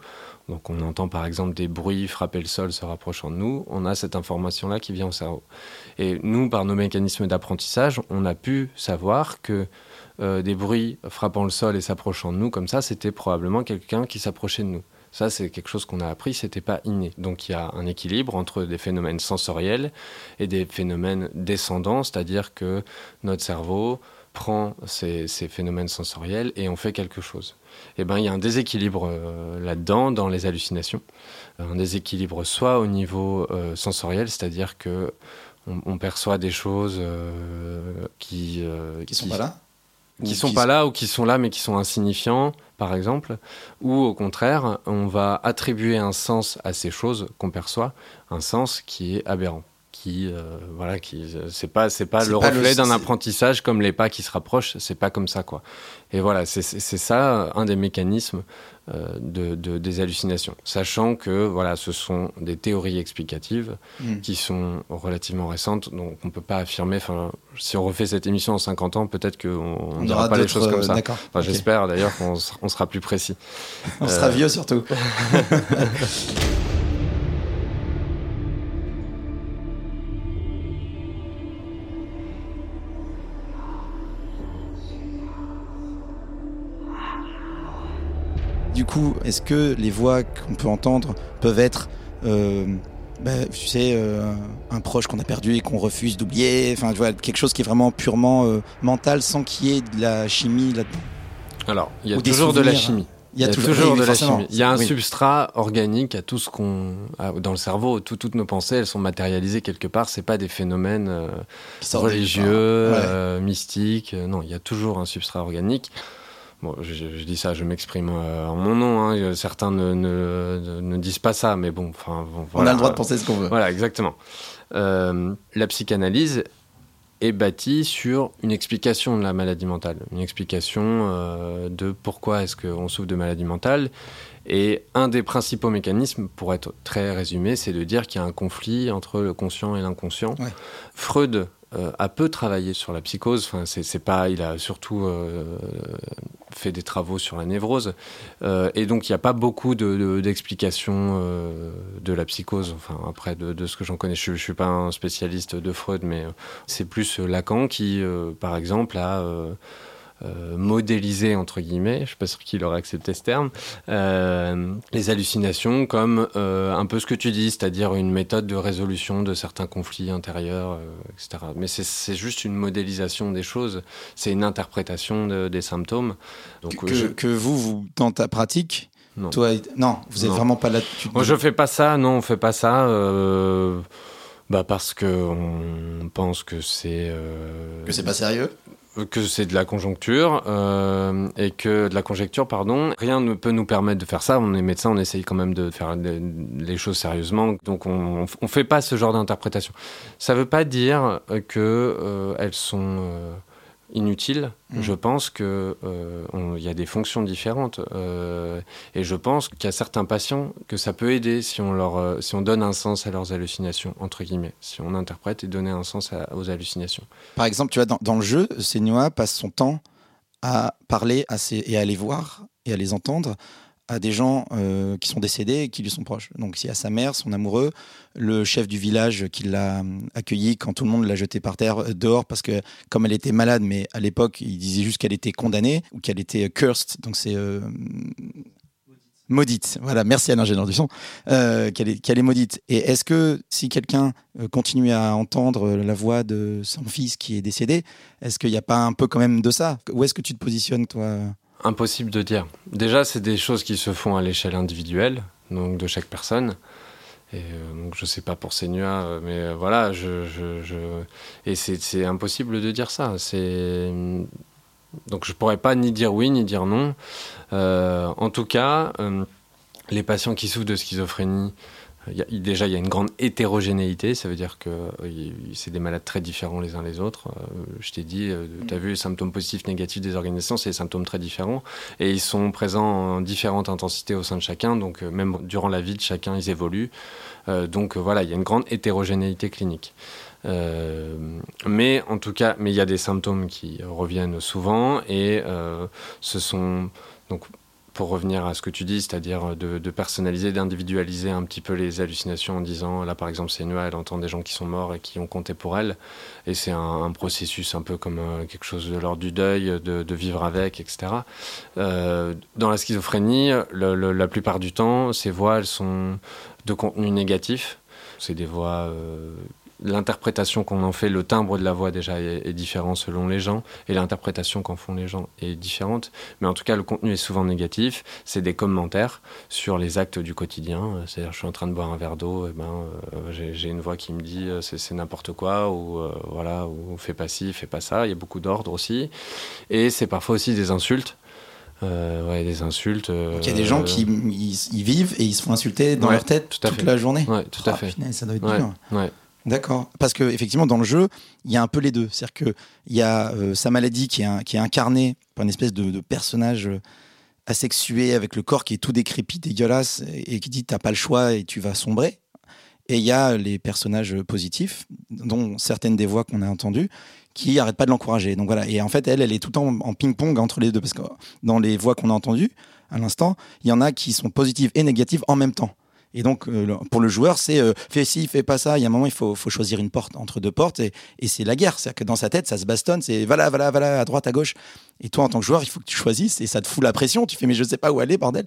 Donc on entend par exemple des bruits frapper le sol se rapprochant de nous, on a cette information-là qui vient au cerveau. Et nous, par nos mécanismes d'apprentissage, on a pu savoir que euh, des bruits frappant le sol et s'approchant de nous comme ça, c'était probablement quelqu'un qui s'approchait de nous. Ça, c'est quelque chose qu'on a appris, c'était pas inné. Donc il y a un équilibre entre des phénomènes sensoriels et des phénomènes descendants, c'est-à-dire que notre cerveau prend ces, phénomènes sensoriels et en fait quelque chose. Eh ben, il y a un déséquilibre euh, là-dedans, dans les hallucinations. Un déséquilibre soit au niveau euh, sensoriel, c'est-à-dire que on, perçoit des choses euh, qui... qui sont pas là qui sont pas là ou qui sont là mais qui sont insignifiants, par exemple, ou au contraire, on va attribuer un sens à ces choses qu'on perçoit, un sens qui est aberrant qui euh, voilà qui c'est pas c'est pas le reflet d'un apprentissage comme les pas qui se rapprochent c'est pas comme ça quoi. Et voilà c'est ça un des mécanismes euh, de, des hallucinations. Sachant que voilà ce sont des théories explicatives hmm. qui sont relativement récentes donc on peut pas affirmer si on refait cette émission en 50 ans peut-être qu'on ne dira pas les choses comme ça. enfin, j'espère d'ailleurs qu'on sera plus précis. On sera vieux surtout coup, est-ce que les voix qu'on peut entendre peuvent être, euh, bah, tu sais, euh, un proche qu'on a perdu et qu'on refuse d'oublier Enfin, tu vois, quelque chose qui est vraiment purement euh, mental sans qu'il y ait de la chimie là-dedans? Alors, il y a toujours de la chimie. Il y a, toujours, de la chimie. Il y a un substrat organique à tout ce qu'on dans le cerveau. toutes nos pensées, elles sont matérialisées quelque part. C'est pas des phénomènes religieux, mystiques. non, il y a toujours un substrat organique. Bon, je, dis ça, je m'exprime euh, en mon nom. Hein. Certains ne, ne, disent pas ça, mais bon, enfin, on a le droit de penser ce qu'on veut. Voilà, exactement. Euh, la psychanalyse est bâtie sur une explication de la maladie mentale, une explication euh, de pourquoi est-ce qu'on souffre de maladie mentale. Et un des principaux mécanismes, pour être très résumé, c'est de dire qu'il y a un conflit entre le conscient et l'inconscient. Freud a peu travaillé sur la psychose. Enfin, c'est pas, il a surtout fait des travaux sur la névrose. Euh, et donc, il n'y a pas beaucoup d'explications de, euh, de, la psychose. Enfin, après, de, ce que j'en connais, je ne suis pas un spécialiste de Freud, mais euh, c'est plus Lacan qui, par exemple, a euh, modéliser, entre guillemets, je ne suis pas sûr qu'il aurait accepté ce terme, euh, les hallucinations comme euh, un peu ce que tu dis, c'est-à-dire une méthode de résolution de certains conflits intérieurs, etc. Mais c'est juste une modélisation des choses, c'est une interprétation des symptômes. Donc, que, vous, vous, dans ta pratique, non. Toi, non, vous n'êtes vraiment pas là. Moi, je fais pas ça. Non, on fait pas ça. bah parce que on pense que c'est que c'est pas sérieux que c'est de la conjoncture euh, et que de la conjecture, pardon. Rien ne peut nous permettre de faire ça. On est médecin, on essaye quand même de faire les choses sérieusement. Donc on ne fait pas ce genre d'interprétation. Ça ne veut pas dire que euh, elles sont euh, inutile. Mm. Je pense qu'il euh, y a des fonctions différentes. Euh, et je pense qu'il y a certains patients que ça peut aider si on, leur, euh, si on donne un sens à leurs hallucinations, entre guillemets. Si on interprète et donner un sens aux hallucinations. Par exemple, tu vois, dans, dans le jeu, Senua passe son temps à parler à et à les voir et à les entendre à des gens euh, qui sont décédés et qui lui sont proches. Donc y a sa mère, son amoureux, le chef du village qui l'a euh, accueilli quand tout le monde l'a jeté par terre euh, dehors parce que comme elle était malade, mais à l'époque il disait juste qu'elle était condamnée ou qu'elle était cursed, donc c'est maudite. Voilà, merci à l'ingénieur du son, qu'elle est, maudite. Et est-ce que si quelqu'un continue à entendre la voix de son fils qui est décédé, est-ce qu'il n'y a pas un peu quand même de ça? Où est-ce que tu te positionnes toi? Impossible de dire. Déjà, c'est des choses qui se font à l'échelle individuelle, donc de chaque personne. Et euh, donc je sais pas pour Senua, euh, mais euh, voilà, je, je, et c'est impossible de dire ça. C'est donc je pourrais pas ni dire oui ni dire non. en tout cas, les patients qui souffrent de schizophrénie déjà, il y a une grande hétérogénéité, ça veut dire que euh, c'est des malades très différents les uns les autres. Euh, je t'ai dit, euh, tu as vu les symptômes positifs, négatifs des organisations, c'est des symptômes très différents et ils sont présents en différentes intensités au sein de chacun, donc même durant la vie de chacun, ils évoluent. donc voilà, il y a une grande hétérogénéité clinique. mais en tout cas, mais il y a des symptômes qui reviennent souvent et ce sont donc pour revenir à ce que tu dis, c'est-à-dire de, personnaliser, d'individualiser un petit peu les hallucinations en disant, là par exemple, Noah, elle entend des gens qui sont morts et qui ont compté pour elle, et c'est un, processus un peu comme euh, quelque chose de l'ordre du deuil, de, vivre avec, etc. Euh, dans la schizophrénie, la plupart du temps, ces voix, elles sont de contenu négatif. C'est des voix euh, l'interprétation qu'on en fait, le timbre de la voix déjà est, différent selon les gens, et l'interprétation qu'en font les gens est différente. Mais en tout cas, le contenu est souvent négatif. C'est des commentaires sur les actes du quotidien. C'est-à-dire, je suis en train de boire un verre d'eau, et eh ben, euh, j'ai une voix qui me dit euh, c'est n'importe quoi, ou euh, voilà, ou fais pas ci, fais pas ça. Il y a beaucoup d'ordre aussi. Et c'est parfois aussi des insultes. ouais, des insultes. Il y a des gens qui ils, vivent et ils se font insulter dans leur tête toute la journée. Ouais, tout à ah, fait. ça doit être dur. D'accord. Parce que effectivement, dans le jeu, il y a un peu les deux. C'est-à-dire qu'il y a euh, sa maladie qui est, qui est incarnée par une espèce de, personnage euh, asexué avec le corps qui est tout décrépit, dégueulasse, et, qui dit t'as pas le choix et tu vas sombrer. Et il y a les personnages positifs, dont certaines des voix qu'on a entendues, qui n'arrêtent pas de l'encourager. Donc voilà. Et en fait, elle, elle est tout le temps en ping-pong entre les deux. Parce que dans les voix qu'on a entendues, à l'instant, il y en a qui sont positives et négatives en même temps. Et donc, euh, pour le joueur, c'est euh, fais ci, fais pas ça. Il y a un moment, il faut, faut choisir une porte entre deux portes et, et c'est la guerre. C'est-à-dire que dans sa tête, ça se bastonne. C'est voilà, voilà, voilà, à droite, à gauche. Et toi, en tant que joueur, il faut que tu choisisses et ça te fout la pression. Tu fais, mais je sais pas où aller, bordel.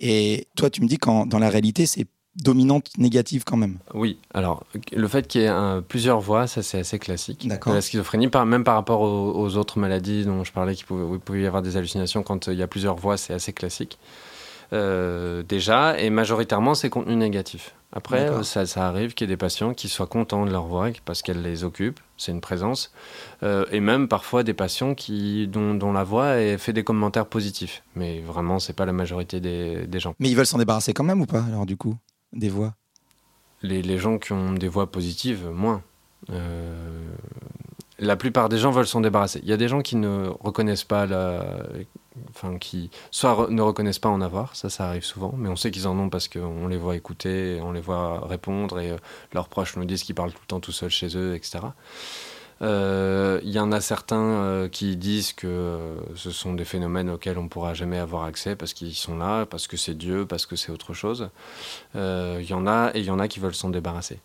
Et toi, tu me dis qu'en dans la réalité, c'est dominante négative quand même. Oui, alors le fait qu'il y ait plusieurs voix, ça c'est assez classique. La schizophrénie, même par rapport aux, autres maladies dont je parlais, pouvait, pouvait, y avoir des hallucinations, quand il y a plusieurs voix, c'est assez classique. Euh, déjà, et majoritairement, c'est contenu négatif. Après, ça, arrive qu'il y ait des patients qui soient contents de leur voix parce qu'elle les occupe, c'est une présence, euh, et même parfois des patients qui, dont, la voix est, fait des commentaires positifs. Mais vraiment, c'est pas la majorité des, gens. Mais ils veulent s'en débarrasser quand même ou pas, alors du coup, des voix? Les, les, gens qui ont des voix positives, moins. Euh, la plupart des gens veulent s'en débarrasser. Il y a des gens qui ne reconnaissent pas la, enfin qui soit ne reconnaissent pas en avoir, ça ça arrive souvent, mais on sait qu'ils en ont parce qu'on les voit écouter, on les voit répondre et euh, leurs proches nous disent qu'ils parlent tout le temps tout seuls chez eux, etc. Euh, il y en a certains euh, qui disent que ce sont des phénomènes auxquels on ne pourra jamais avoir accès parce qu'ils sont là, parce que c'est Dieu, parce que c'est autre chose. Il y en a et il y en a qui veulent s'en débarrasser.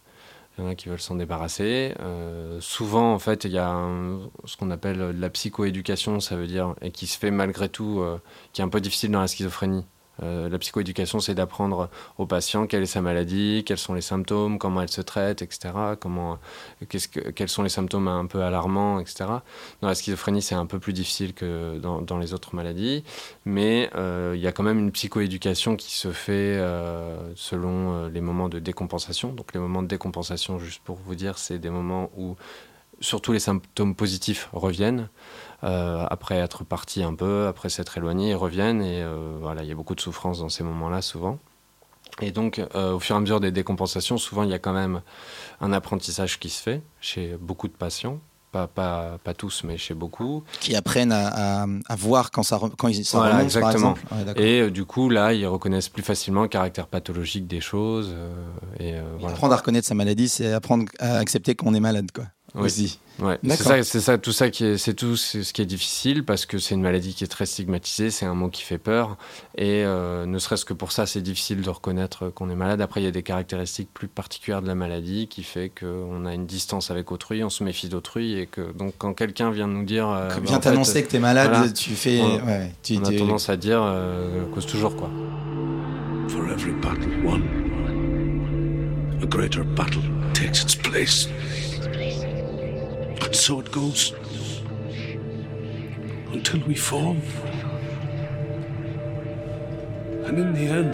Il y en a qui veulent s'en débarrasser. Euh, souvent, en fait, il y a ce qu'on appelle la psychoéducation, ça veut dire, et qui se fait malgré tout, euh, qui est un peu difficile dans la schizophrénie. Euh, la psychoéducation, c'est d'apprendre au patient quelle est sa maladie, quels sont les symptômes, comment elle se traite, etc. Qu'est-ce que, quels sont les symptômes un peu alarmants, etc. Dans la schizophrénie, c'est un peu plus difficile que dans, dans les autres maladies, mais euh, il y a quand même une psychoéducation qui se fait euh, selon les moments de décompensation. Donc les moments de décompensation, juste pour vous dire, c'est des moments où surtout les symptômes positifs reviennent. Euh, après être partis un peu, après s'être éloignés, ils reviennent et euh, voilà, il y a beaucoup de souffrance dans ces moments-là souvent. Et donc, euh, au fur et à mesure des décompensations, souvent il y a quand même un apprentissage qui se fait chez beaucoup de patients. Pas, pas, pas tous, mais chez beaucoup. Qui apprennent à, à, voir quand ça, quand ils, ça remonte, exactement. et du coup, là, ils reconnaissent plus facilement le caractère pathologique des choses. et, Apprendre à reconnaître sa maladie, c'est apprendre à accepter qu'on est malade. Quoi. Aussi. Ouais, c'est ça, tout ça qui est, c'est tout ce qui est difficile parce que c'est une maladie qui est très stigmatisée, c'est un mot qui fait peur et euh, ne serait-ce que pour ça, c'est difficile de reconnaître qu'on est malade. Après, il y a des caractéristiques plus particulières de la maladie qui fait qu'on a une distance avec autrui, on se méfie d'autrui et que donc quand quelqu'un vient nous dire, euh, quand vient t'annoncer que t'es malade, tu fais, on, ouais, tu, on a tendance à dire euh, cause toujours quoi. For every battle won, a greater battle takes its place. And so it goes. Until we fall. And in the end,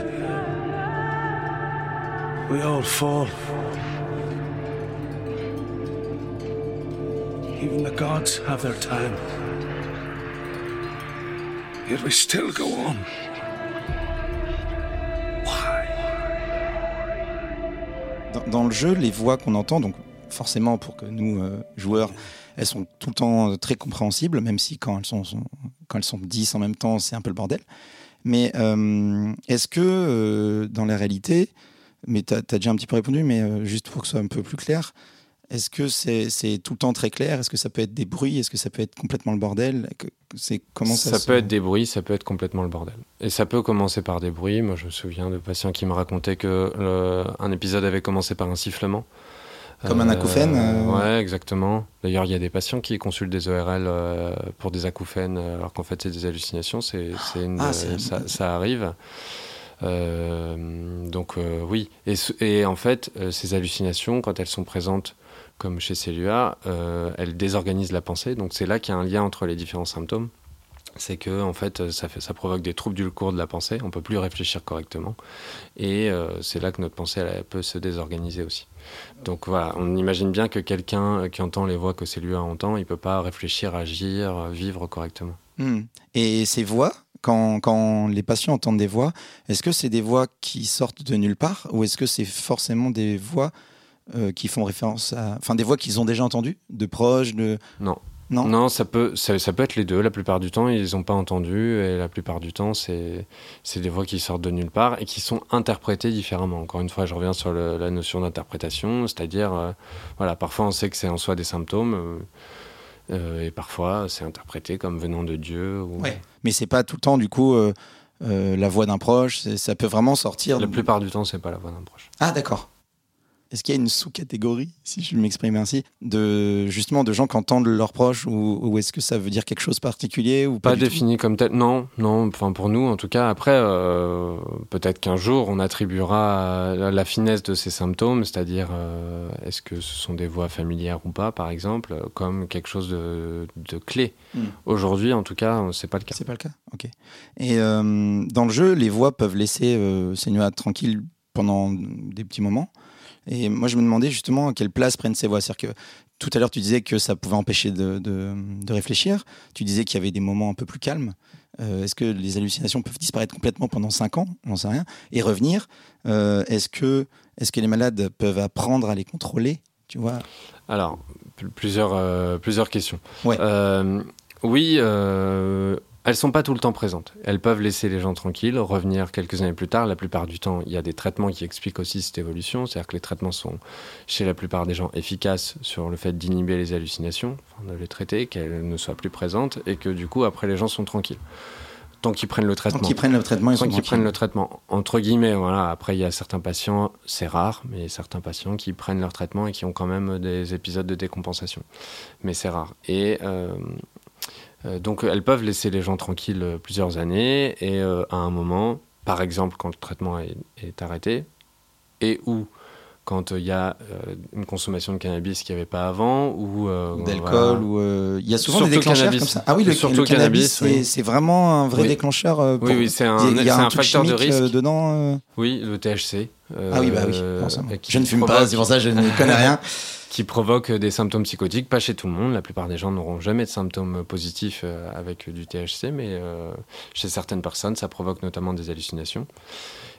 we all fall. Even the gods have their time. Yet we still go on. Dans, dans le jeu, les voix qu'on entend, donc forcément pour que nous, euh, joueurs, elles sont tout le temps euh, très compréhensibles, même si quand elles sont, quand elles sont 10 en même temps, c'est un peu le bordel. Mais euh, est-ce que dans la réalité, mais tu as, déjà un petit peu répondu, mais juste pour que ce soit un peu plus clair, est-ce que c'est tout le temps très clair? Est-ce que ça peut être des bruits? Est-ce que ça peut être complètement le bordel? C'est comment ça, ça peut être des bruits, ça peut être complètement le bordel. Et ça peut commencer par des bruits. Moi, je me souviens de patients qui me racontaient que un épisode avait commencé par un sifflement. Comme un acouphène euh, Ouais, exactement. D'ailleurs, il y a des patients qui consultent des ORL euh, pour des acouphènes, euh, alors qu'en fait, c'est des hallucinations. C'est, ah, ça, ça, arrive. donc, oui. Et, et, en fait, ces hallucinations, quand elles sont présentes, comme chez Cellua, elles désorganisent la pensée. Donc, c'est là qu'il y a un lien entre les différents symptômes c'est que en fait ça, fait, ça provoque des troubles du cours de la pensée, on peut plus réfléchir correctement, et c'est là que notre pensée elle, peut se désorganiser aussi. Donc voilà, on imagine bien que quelqu'un qui entend les voix que c'est lui à entend, il peut pas réfléchir, agir, vivre correctement. Hmm. Et ces voix, quand, quand, les patients entendent des voix, est-ce que c'est des voix qui sortent de nulle part ou est-ce que c'est forcément des voix euh, qui font référence à... Enfin, des voix qu'ils ont déjà entendues, de proches, de... Non. Non, ça, peut, ça, peut être les deux. La plupart du temps, ils n'ont pas entendu. Et la plupart du temps, c'est des voix qui sortent de nulle part et qui sont interprétées différemment. Encore une fois, je reviens sur la notion d'interprétation. C'est-à-dire, euh, voilà, parfois on sait que c'est en soi des symptômes. Euh, euh, et parfois, c'est interprété comme venant de Dieu. Ou... Ouais. Mais c'est pas tout le temps, du coup, la voix d'un proche. Ça peut vraiment sortir. La plupart du temps, c'est pas la voix d'un proche. Ah, d'accord. Est-ce qu'il y a une sous-catégorie, si je m'exprime ainsi, de justement de gens qui entendent leurs proches ou, est-ce que ça veut dire quelque chose de particulier ou pas, pas défini comme tel Non, non. Enfin pour nous, en tout cas. Après, euh, peut-être qu'un jour on attribuera la finesse de ces symptômes, c'est-à-dire euh, est-ce que ce sont des voix familières ou pas, par exemple, comme quelque chose de, clé. Hmm. Aujourd'hui, en tout cas, c'est pas le cas. C'est pas le cas. Ok. Et euh, dans le jeu, les voix peuvent laisser euh, Senua tranquille pendant des petits moments? Et moi, je me demandais justement quelle place prennent ces voix. C'est-à-dire que tout à l'heure, tu disais que ça pouvait empêcher de, de, réfléchir. Tu disais qu'il y avait des moments un peu plus calmes. Euh, est-ce que les hallucinations peuvent disparaître complètement pendant 5 ans? On n'en sait rien. Et revenir. Euh, est-ce que, est que les malades peuvent apprendre à les contrôler? Tu vois? Alors, plusieurs, euh, plusieurs questions. Ouais. oui elles sont pas tout le temps présentes. Elles peuvent laisser les gens tranquilles, revenir quelques années plus tard. La plupart du temps, il y a des traitements qui expliquent aussi cette évolution. C'est-à-dire que les traitements sont, chez la plupart des gens, efficaces sur le fait d'inhiber les hallucinations, de les traiter, qu'elles ne soient plus présentes, et que du coup, après, les gens sont tranquilles. Tant qu'ils prennent le traitement. Tant qu'ils prennent le traitement, ils Tant qu'ils prennent le traitement. Entre guillemets, voilà. Après, il y a certains patients, c'est rare, mais certains patients qui prennent leur traitement et qui ont quand même des épisodes de décompensation. Mais c'est rare. Et euh, euh, donc elles peuvent laisser les gens tranquilles euh, plusieurs années et euh, à un moment, par exemple quand le traitement est, arrêté et ou quand il y a une consommation de cannabis qu'il n'y avait pas avant ou d'alcool ou il y a souvent des déclencheurs comme ça. Ah oui, le, surtout le cannabis, c'est vraiment un vrai déclencheur. oui, oui, c'est un, il y a un, facteur de risque dedans. Oui, le THC. ah oui, bah oui. je ne fume pas, c'est pour ça que je ne connais rien. Qui provoque des symptômes psychotiques, pas chez tout le monde. La plupart des gens n'auront jamais de symptômes positifs euh, avec du THC, mais euh, chez certaines personnes, ça provoque notamment des hallucinations.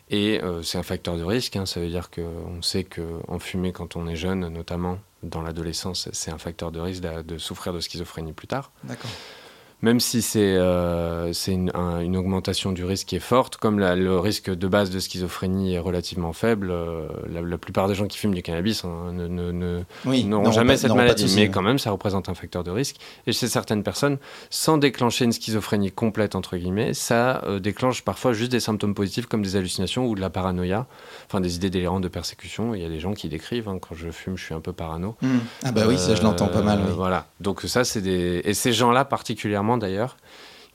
Et euh, c'est un facteur de risque, hein. ça veut dire qu'on sait qu'en fumer quand on est jeune, notamment dans l'adolescence, c'est un facteur de risque de, souffrir de schizophrénie plus tard. D'accord. Même si c'est euh, une, une, augmentation du risque qui est forte, comme le risque de base de schizophrénie est relativement faible, euh, la, plupart des gens qui fument du cannabis hein, n'auront jamais cette maladie. mais quand même, ça représente un facteur de risque. Et chez certaines personnes, sans déclencher une schizophrénie complète, entre guillemets, ça euh, déclenche parfois juste des symptômes positifs comme des hallucinations ou de la paranoïa, enfin des idées délirantes de persécution. Il y a des gens qui décrivent, hein, quand je fume, je suis un peu parano. Mmh. Ah bah oui, ça je l'entends pas mal. Voilà. Donc ça, c'est des... Et ces gens-là particulièrement, d'ailleurs,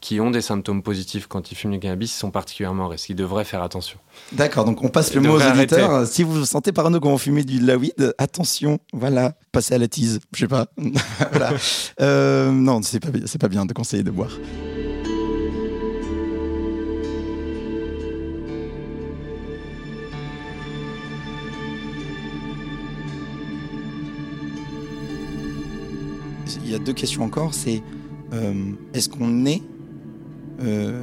qui ont des symptômes positifs quand ils fument du cannabis sont particulièrement à risque. Ils devraient faire attention. D'accord, donc on passe le mot aux auditeurs. Si vous vous sentez parano quand vous fumez du la weed, attention, voilà, passez à la tease, je sais pas. voilà. Euh, non, c'est pas, c'est pas bien de conseiller de boire. Il y a deux questions encore, c'est est-ce qu'on est euh,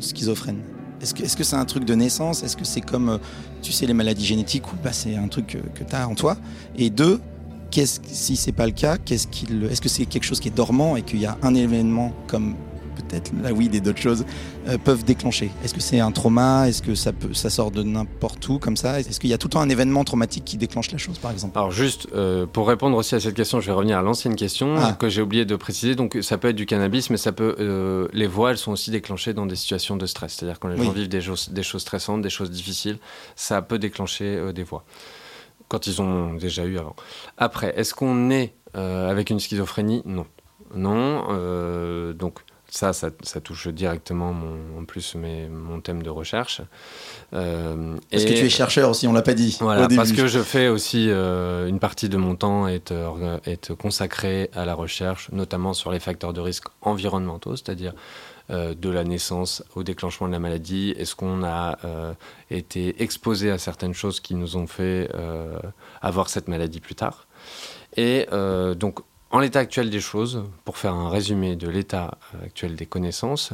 schizophrène? Est-ce que c'est -ce un truc de naissance? Est-ce que c'est comme, euh, tu sais, les maladies génétiques où bah, c'est un truc que, tu as en toi? Et deux, qu'est-ce, si c'est pas le cas, est-ce que c'est quelque chose qui est dormant et qu'il y a un événement comme peut-être la weed et d'autres choses, euh, peuvent déclencher Est-ce que c'est un trauma? Est-ce que ça, peut, ça sort de n'importe où comme ça? Est-ce qu'il y a tout le temps un événement traumatique qui déclenche la chose, par exemple? Alors juste, euh, pour répondre aussi à cette question, je vais revenir à l'ancienne question ah. que j'ai oublié de préciser. Donc ça peut être du cannabis, mais ça peut, euh, les voix, elles sont aussi déclenchées dans des situations de stress. C'est-à-dire quand les gens vivent des, choses, des choses stressantes, des choses difficiles, ça peut déclencher des voix quand ils ont déjà eu avant. Après, est-ce qu'on est avec une schizophrénie? Non. Non. donc, ça, ça, touche directement mon, en plus mes, mon thème de recherche. Euh, parce que tu es chercheur aussi, on l'a pas dit. Voilà, parce que je fais aussi euh, une partie de mon temps est, est consacrée à la recherche, notamment sur les facteurs de risque environnementaux, c'est-à-dire euh, de la naissance au déclenchement de la maladie. Est-ce qu'on a été exposé à certaines choses qui nous ont fait avoir cette maladie plus tard? Et donc, en l'état actuel des choses, pour faire un résumé de l'état actuel des connaissances,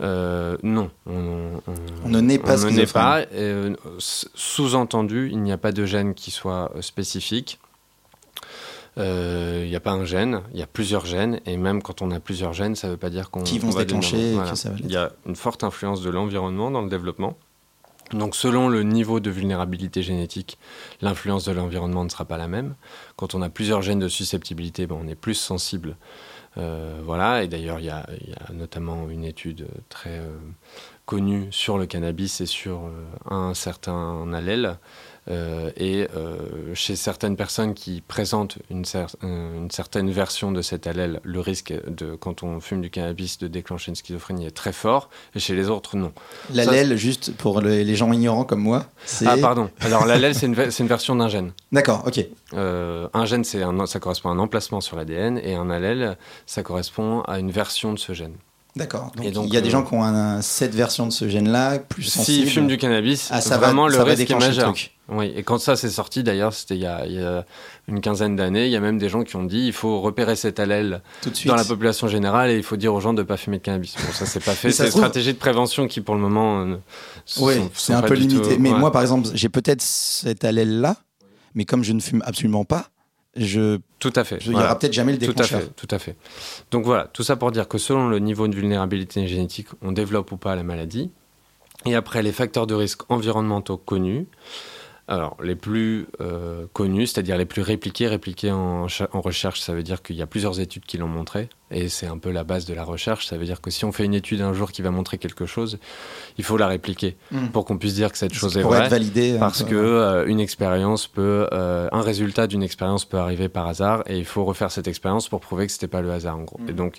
euh, non. On, ne naît pas on ne pas. Euh, sous-entendu, il n'y a pas de gène qui soit euh, spécifique. Il n'y a pas un gène, il y a plusieurs gènes, et même quand on a plusieurs gènes, ça ne veut pas dire qu'on qui vont se déclencher. Il y a une forte influence de l'environnement dans le développement. Donc selon le niveau de vulnérabilité génétique, l'influence de l'environnement ne sera pas la même. Quand on a plusieurs gènes de susceptibilité, ben, on est plus sensible. Euh, voilà, et d'ailleurs il y, a notamment une étude très euh, connue sur le cannabis et sur euh, un certain allèle et euh, chez certaines personnes qui présentent une, une, certaine version de cet allèle, le risque de, quand on fume du cannabis de déclencher une schizophrénie est très fort, et chez les autres, non. L'allèle, juste pour les gens ignorants comme moi, c'est... Ah, pardon. Alors, l'allèle, c'est une, une, version d'un gène. D'accord, ok. Euh, un gène, un, ça correspond à un emplacement sur l'ADN, et un allèle, ça correspond à une version de ce gène. D'accord. Donc, il y a des gens qui ont cette version de ce gène-là, plus sensible. S'ils fument du cannabis, ah, ça vraiment le risque est majeur. Oui, et quand ça s'est sorti, d'ailleurs, c'était il, y a une quinzaine d'années, il y a même des gens qui ont dit il faut repérer cet allèle dans la population générale et il faut dire aux gens de ne pas fumer de cannabis. Bon, ça, c'est pas fait. C'est une stratégie de prévention qui, pour le moment, euh, oui, c'est un peu limité. Mais moi, par exemple, j'ai peut-être cet allèle-là, mais comme je ne fume absolument pas, je tout à fait. Il n'y aura peut-être jamais le déclencheur. Tout à fait, tout à fait. Donc voilà, tout ça pour dire que selon le niveau de vulnérabilité génétique, on développe ou pas la maladie. Et après, les facteurs de risque environnementaux connus, alors, les plus euh, connus, c'est-à-dire les plus répliqués, répliqués en, recherche, ça veut dire qu'il y a plusieurs études qui l'ont montré, et c'est un peu la base de la recherche. Ça veut dire que si on fait une étude un jour qui va montrer quelque chose, il faut la répliquer hmm. pour qu'on puisse dire que cette chose est vraie. Être validé, parce que euh, une expérience peut, euh, un résultat d'une expérience peut arriver par hasard, et il faut refaire cette expérience pour prouver que c'était pas le hasard en gros. Et hmm. donc,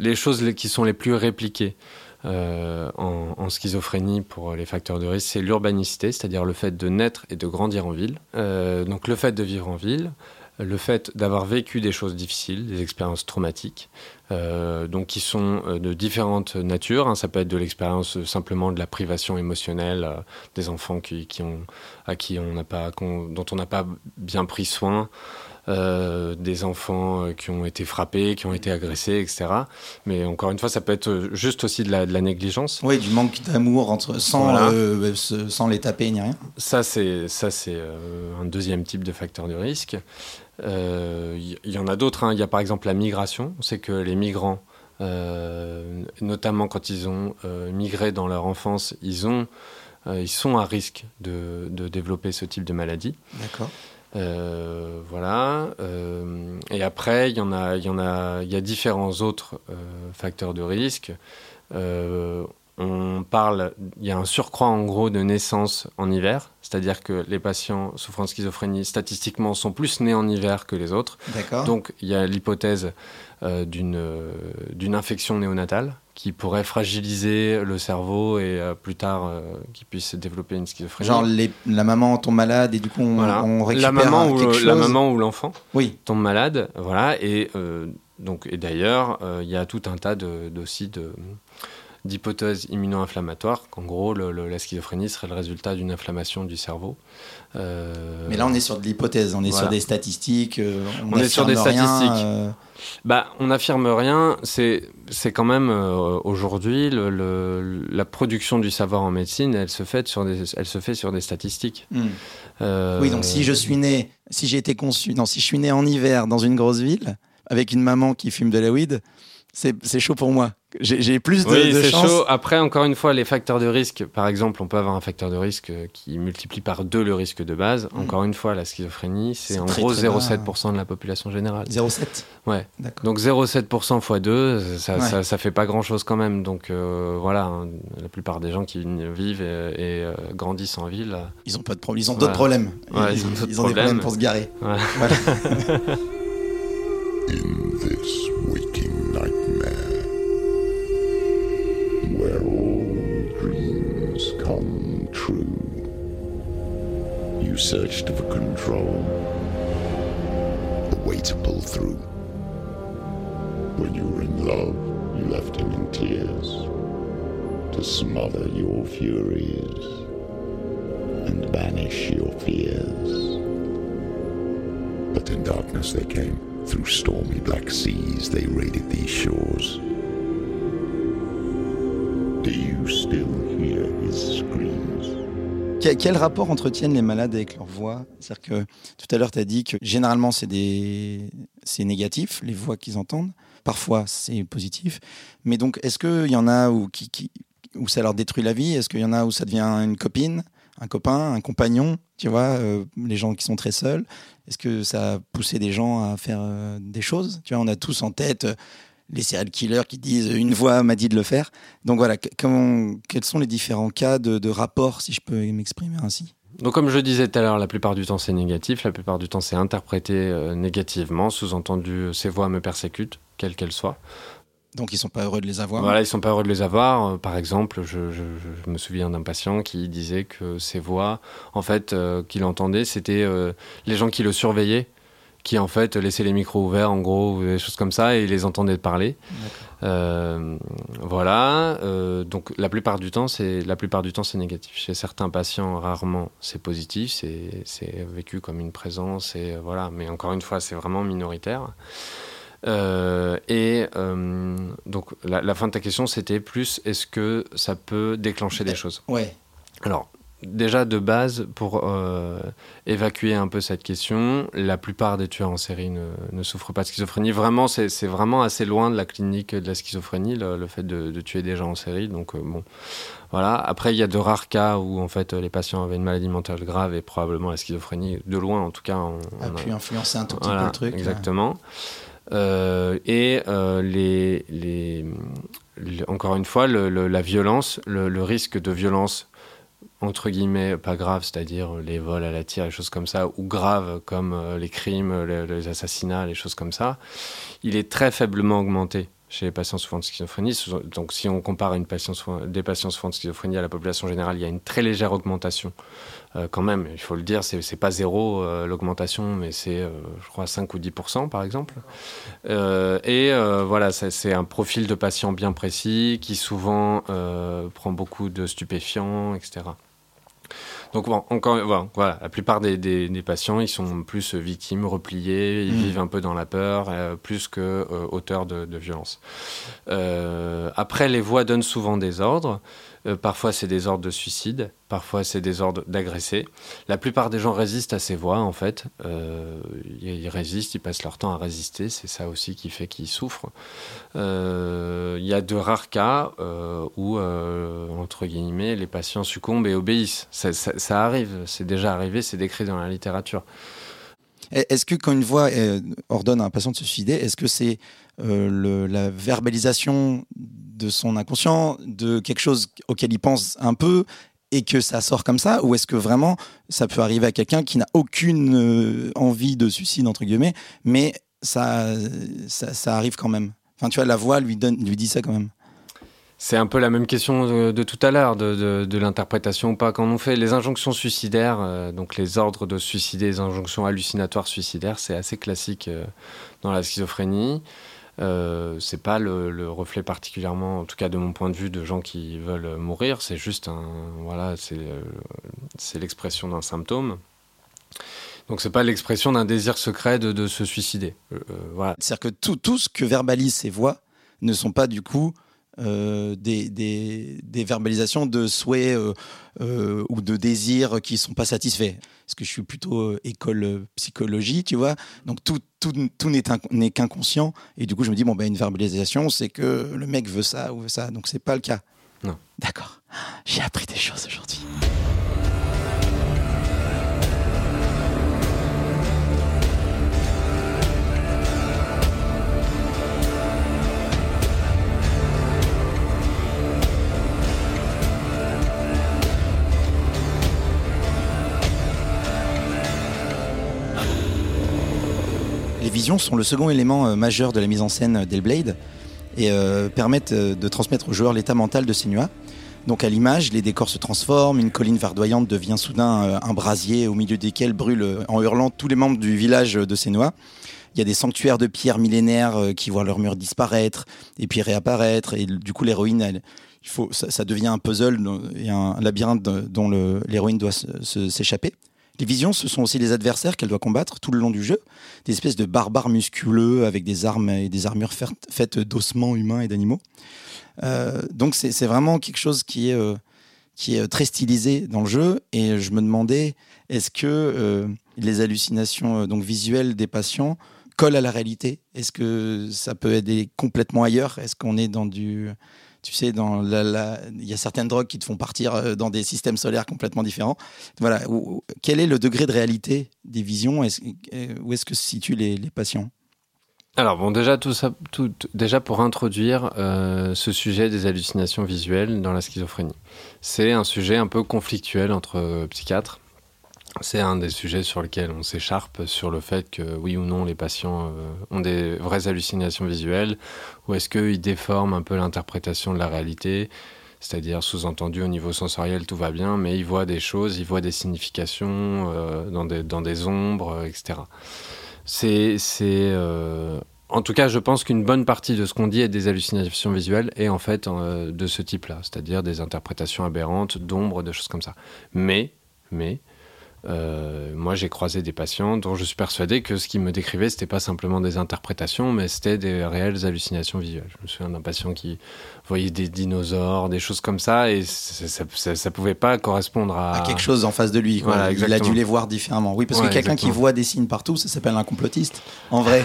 les choses qui sont les plus répliquées. Euh, en, schizophrénie pour les facteurs de risque, c'est l'urbanicité, c'est-à-dire le fait de naître et de grandir en ville. Euh, donc le fait de vivre en ville, le fait d'avoir vécu des choses difficiles, des expériences traumatiques, euh, donc qui sont de différentes natures. Hein. Ça peut être de l'expérience simplement de la privation émotionnelle des enfants qui, ont, à qui on n'a pas, dont on n'a pas bien pris soin. Euh, des enfants euh, qui ont été frappés, qui ont été agressés, etc. Mais encore une fois, ça peut être juste aussi de la, négligence. Oui, du manque d'amour entre sans, euh, sans les taper ni rien. Ça, c'est ça, c'est un deuxième type de facteur de risque. Il y, en a d'autres. Hein. Il y a par exemple la migration. C'est que les migrants notamment quand ils ont migré dans leur enfance, ils, ont, ils sont à risque de, de développer ce type de maladie. D'accord. Euh, voilà. Euh, et après, il y en a, il y en a, il y a différents autres euh, facteurs de risque. on parle, il y a un surcroît en gros de naissance en hiver, c'est-à-dire que les patients souffrant de schizophrénie statistiquement sont plus nés en hiver que les autres. Donc il y a l'hypothèse d'une d'une infection néonatale qui pourrait fragiliser le cerveau et euh, plus tard euh, qui puisse développer une schizophrénie. Genre la maman tombe malade et du coup on, récupère la maman quelque ou, chose. La maman ou l'enfant oui. tombe malade, voilà. Et euh, donc et d'ailleurs il y a tout un tas de, aussi de d'hypothèses immuno-inflammatoires, qu'en gros le, la schizophrénie serait le résultat d'une inflammation du cerveau. Mais là on est sur de l'hypothèse, on est sur des statistiques. on, est sur des statistiques. Bah, on n'affirme rien. C'est quand même euh, aujourd'hui le, la production du savoir en médecine, elle se fait sur des, elle se fait sur des statistiques. Hmm. Euh, oui, donc si je suis né, si j'ai été conçu, non, si je suis né en hiver dans une grosse ville avec une maman qui fume de la weed, c'est chaud pour moi. J'ai plus de, oui, c'est chaud. Après, encore une fois, les facteurs de risque, par exemple, on peut avoir un facteur de risque qui multiplie par deux le risque de base. Mm. Encore une fois, la schizophrénie, c'est en gros 0,7% de la population générale. 0,7 Ouais. Donc 0,7% x 2, ça, ça, fait pas grand chose quand même. Donc euh, voilà, hein, la plupart des gens qui vivent et, euh, grandissent en ville. Ils ont pas de problème. Ils ont d'autres problèmes. Ouais, ils, ils, ont, ils ont des problèmes pour se garer. Ouais. Voilà. In this waking nightmare, where all dreams come true, you searched for control, a way to pull through. When you were in love, you left him in tears to smother your furies and banish your fears. But in darkness they came. Through stormy black seas they raided these shores. Do you still hear his screams? Quel, rapport entretiennent les malades avec leur voix? C'est-à-dire que tout à l'heure, tu as dit que généralement, c'est des... négatif, les voix qu'ils entendent. Parfois, c'est positif. Mais donc, est-ce qu'il y en a où, qui, où ça leur détruit la vie? Est-ce qu'il y en a où ça devient une copine, un copain, un compagnon Tu vois, euh, les gens qui sont très seuls. Est-ce que ça a poussé des gens à faire euh, des choses? Tu vois, on a tous en tête euh, les serial killers qui disent une voix m'a dit de le faire. Donc voilà, quels sont les différents cas de, rapport, si je peux m'exprimer ainsi? Donc comme je disais tout à l'heure, la plupart du temps c'est négatif, la plupart du temps c'est interprété négativement, sous-entendu ces voix me persécutent, quelles qu'elles soient. Donc ils sont pas heureux de les avoir. Voilà, ils sont pas heureux de les avoir. Euh, par exemple, je, je, je me souviens d'un patient qui disait que ses voix, en fait, euh, qu'il entendait, c'était euh, les gens qui le surveillaient, qui en fait laissaient les micros ouverts, en gros, ou des choses comme ça, et ils les entendaient parler. Euh, voilà. donc la plupart du temps, c'est la plupart du temps c'est négatif. Chez certains patients, rarement c'est positif, c'est vécu comme une présence, et voilà. Mais encore une fois, c'est vraiment minoritaire. Euh, et euh, donc la, fin de ta question, c'était plus est-ce que ça peut déclencher des choses? Ouais. Alors déjà de base, pour euh, évacuer un peu cette question, la plupart des tueurs en série ne, ne souffrent pas de schizophrénie. Vraiment, c'est vraiment assez loin de la clinique de la schizophrénie, le, fait de, tuer des gens en série. Donc bon, voilà. Après, il y a de rares cas où en fait les patients avaient une maladie mentale grave et probablement la schizophrénie, de loin en tout cas, on, a pu influencer un tout petit peu le truc. Exactement. Euh, et euh, les, les, encore une fois, la violence, le, risque de violence entre guillemets pas grave, c'est-à-dire les vols à la tire, les choses comme ça, ou grave comme euh, les crimes, les, assassinats, les choses comme ça, il est très faiblement augmenté chez les patients souffrant de schizophrénie. Donc, si on compare une patient des patients souffrant de schizophrénie à la population générale, il y a une très légère augmentation euh, quand même. Il faut le dire, c'est pas zéro euh, l'augmentation, mais c'est, euh, je crois, 5 ou 10% par exemple. et voilà, c'est un profil de patient bien précis qui souvent prend beaucoup de stupéfiants, etc. Donc bon, encore voilà, la plupart des, des, patients, ils sont plus victimes, repliés, ils mm. vivent un peu dans la peur, euh, plus que euh, auteurs de, de violence. Euh, après, les voix donnent souvent des ordres. Euh, parfois, c'est des ordres de suicide. Parfois, c'est des ordres d'agresser. La plupart des gens résistent à ces voix, en fait. Euh, ils résistent, ils passent leur temps à résister. C'est ça aussi qui fait qu'ils souffrent. Euh, il y a de rares cas où, entre guillemets, les patients succombent et obéissent. Ça, ça arrive. C'est déjà arrivé. C'est décrit dans la littérature. Est-ce que quand une voix ordonne à un patient de se suicider, est-ce que c'est la verbalisation de son inconscient, de quelque chose auquel il pense un peu et que ça sort comme ça Ou est-ce que vraiment ça peut arriver à quelqu'un qui n'a aucune euh, envie de suicide, entre guillemets, mais ça, ça, arrive quand même Enfin, tu vois, la voix lui, donne, lui dit ça quand même. C'est un peu la même question de, tout à l'heure, de, l'interprétation ou pas. Quand on fait les injonctions suicidaires, euh, donc les ordres de suicider, les injonctions hallucinatoires suicidaires, c'est assez classique euh, dans la schizophrénie. Euh, c'est pas le, reflet particulièrement, en tout cas de mon point de vue, de gens qui veulent mourir. C'est juste un, voilà, c'est euh, l'expression d'un symptôme. Donc c'est pas l'expression d'un désir secret de, se suicider. Euh, voilà. C'est-à-dire que tout, tout ce que verbalisent ces voix ne sont pas du coup euh, des, des, verbalisations de souhaits euh, euh, ou de désirs qui sont pas satisfaits. Parce que je suis plutôt école psychologie, tu vois. Donc tout, tout, tout n'est qu'inconscient. Et du coup, je me dis, bon, ben, une verbalisation, c'est que le mec veut ça ou veut ça. Donc c'est pas le cas. Non. D'accord. J'ai appris des choses aujourd'hui. Visions sont le second élément euh, majeur de la mise en scène d'Hellblade et euh, permettent euh, de transmettre au joueur l'état mental de Senua. Donc à l'image, les décors se transforment, une colline verdoyante devient soudain un brasier au milieu desquels brûlent en hurlant tous les membres du village de Senua. Il y a des sanctuaires de pierres millénaires qui voient leurs murs disparaître et puis réapparaître. Et du coup, l'héroïne, faut, ça, devient un puzzle et un labyrinthe dont l'héroïne doit s'échapper. Les visions, ce sont aussi les adversaires qu'elle doit combattre tout le long du jeu. Des espèces de barbares musculeux avec des armes et des armures faites d'ossements humains et d'animaux. Euh, donc c'est vraiment quelque chose qui est, euh, est très stylisé dans le jeu. Et je me demandais, est-ce que euh, les hallucinations donc visuelles des patients collent à la réalité? Est-ce que ça peut être complètement ailleurs? Est-ce qu'on est dans du tu sais, dans il y a certaines drogues qui te font partir euh, dans des systèmes solaires complètement différents. Voilà. Quel est le degré de réalité des visions? Euh, Où est-ce que se situent les, patients? Alors bon, déjà tout ça, tout, déjà pour introduire euh, ce sujet des hallucinations visuelles dans la schizophrénie, c'est un sujet un peu conflictuel entre psychiatres c'est un des sujets sur lesquels on s'écharpe sur le fait que oui ou non les patients euh, ont des vraies hallucinations visuelles ou est-ce qu'ils déforment un peu l'interprétation de la réalité c'est-à-dire sous-entendu au niveau sensoriel tout va bien mais ils voient des choses, ils voient des significations euh, dans, des, dans des ombres, etc. C'est... Euh, en tout cas, je pense qu'une bonne partie de ce qu'on dit est des hallucinations visuelles et en fait de ce type-là, c'est-à-dire des interprétations aberrantes d'ombres, de choses comme ça. Mais, mais, euh, moi, j'ai croisé des patients dont je suis persuadé que ce qu'ils me décrivaient, c'était pas simplement des interprétations, mais c'était des réelles hallucinations visuelles. Je me souviens d'un patient qui voyait des dinosaures, des choses comme ça, et ça, ça, pouvait pas correspondre à... à... quelque chose en face de lui. Voilà, Il a dû les voir différemment. Oui, parce que quelqu'un qui voit des signes partout, ça s'appelle un complotiste, en vrai.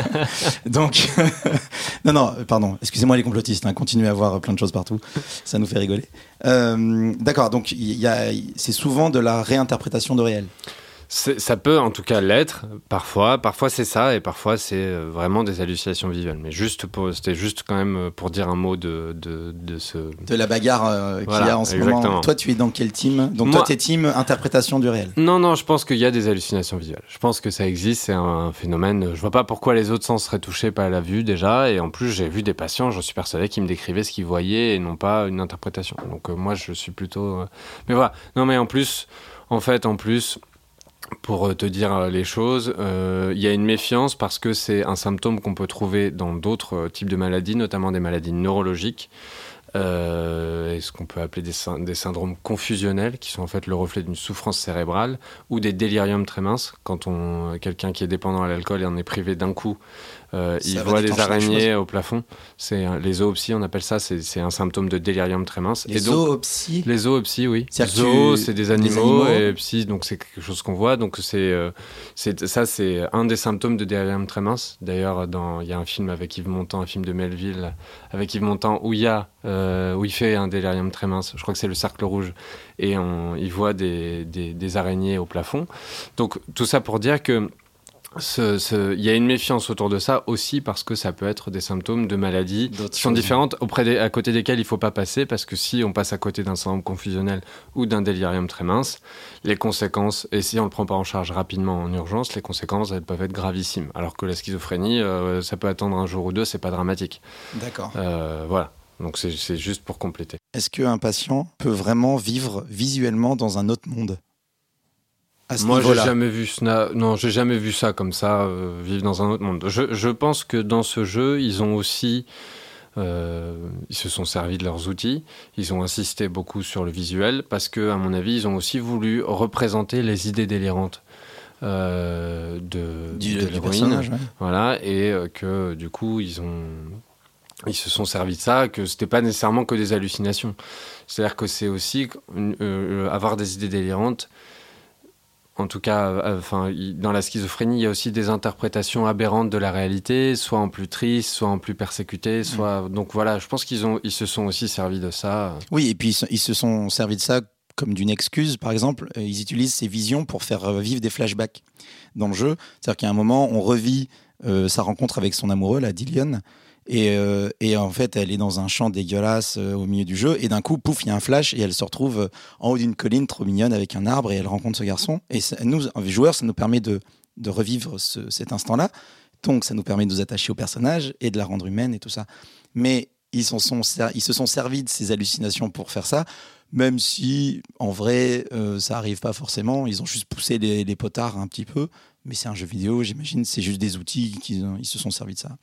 Donc, non, non, pardon. Excusez-moi les complotistes. Hein, continuez à voir plein de choses partout, ça nous fait rigoler. Euh, d'accord. Donc, c'est souvent de la réinterprétation de réel. Ça peut en tout cas l'être, parfois. Parfois c'est ça, et parfois c'est euh, vraiment des hallucinations visuelles. Mais juste c'était juste quand même euh, pour dire un mot de, de, de ce... De la bagarre euh, qu'il y a en ce moment. Toi, tu es dans quel team? Donc toi, tu es team interprétation du réel. Non, non, je pense qu'il y a des hallucinations visuelles. Je pense que ça existe, c'est un phénomène. Je vois pas pourquoi les autres sens seraient touchés par la vue déjà. Et en plus, j'ai vu des patients, je suis persuadé, qui me décrivaient ce qu'ils voyaient et non pas une interprétation. Donc moi, je suis plutôt... Mais voilà. Non, mais en plus, en fait, en plus pour euh, te dire euh, les choses, euh, il y a une méfiance parce que c'est un symptôme qu'on peut trouver dans d'autres types de maladies, notamment des maladies neurologiques. Euh, et ce qu'on peut appeler des, syn- des syndromes confusionnels, qui sont en fait le reflet d'une souffrance cérébrale, ou des déliriums très minces, quand on quelqu'un qui est dépendant à l'alcool et en est privé d'un coup, euh, il voit des araignées au plafond. C'est les zoopsies, on appelle ça, c'est un symptôme de délirium très mince. Les et donc, zoopsies? les zoopsies, oui. Tu- c'est des des animaux, et psy, donc c'est quelque chose qu'on voit. Donc c'est, euh, c'est ça, c'est un des symptômes de délirium très mince. D'ailleurs, il y a un film avec Yves Montand, un film de Melville avec Yves Montand où il y a, euh, où il fait un délirium très mince. Je crois que c'est le cercle rouge, et on, il voit des, des, des araignées au plafond. Donc tout ça pour dire que il y a une méfiance autour de ça aussi parce que ça peut être des symptômes de maladies qui sont différentes auprès des, à côté desquelles il faut pas passer parce que si on passe à côté d'un syndrome confusionnel ou d'un délirium très mince, les conséquences, et si on le prend pas en charge rapidement en urgence, les conséquences elles peuvent être gravissimes. Alors que la schizophrénie, euh, ça peut attendre un jour ou deux, c'est pas dramatique. D'accord. Euh, voilà. Donc c'est juste pour compléter. Est-ce qu'un patient peut vraiment vivre visuellement dans un autre monde Moi, j'ai jamais vu ça. Non, j'ai jamais vu ça comme ça, euh, vivre dans un autre monde. Je, je pense que dans ce jeu, ils ont aussi, euh, ils se sont servis de leurs outils. Ils ont insisté beaucoup sur le visuel parce que, à mon avis, ils ont aussi voulu représenter les idées délirantes euh, de, du, de du l'héroïne. personnage ouais. Voilà, et que du coup, ils ont. Ils se sont servis de ça, que c'était pas nécessairement que des hallucinations. C'est-à-dire que c'est aussi une- euh, avoir des idées délirantes. En tout cas, euh, enfin, dans la schizophrénie, il y a aussi des interprétations aberrantes de la réalité, soit en plus triste, soit en plus persécuté, soit. Donc voilà, je pense qu'ils ont, ils se sont aussi servis de ça. Oui, et puis ils se- sont servis de ça comme d'une excuse, par exemple. Euh, Ils utilisent ces visions pour faire euh, vivre des flashbacks dans le jeu. C'est-à-dire qu'à un moment, on revit euh, sa rencontre avec son amoureux, la Dillion. Et, euh, et en fait, elle est dans un champ dégueulasse euh, au milieu du jeu. Et d'un coup, pouf, il y a un flash et elle se retrouve euh, en haut d'une colline trop mignonne avec un arbre et elle rencontre ce garçon. Et ça- nous, joueurs, ça nous permet de, revivre ce- cet instant-là. Donc, ça nous permet de nous attacher au personnage et de la rendre humaine et tout ça. Mais ils, se sont servis de ces hallucinations pour faire ça, même si en vrai, ça arrive pas forcément. Ils ont juste poussé les, potards un petit peu. Mais c'est un jeu vidéo, j'imagine, c'est juste des outils qu'ils ils se sont servis de ça.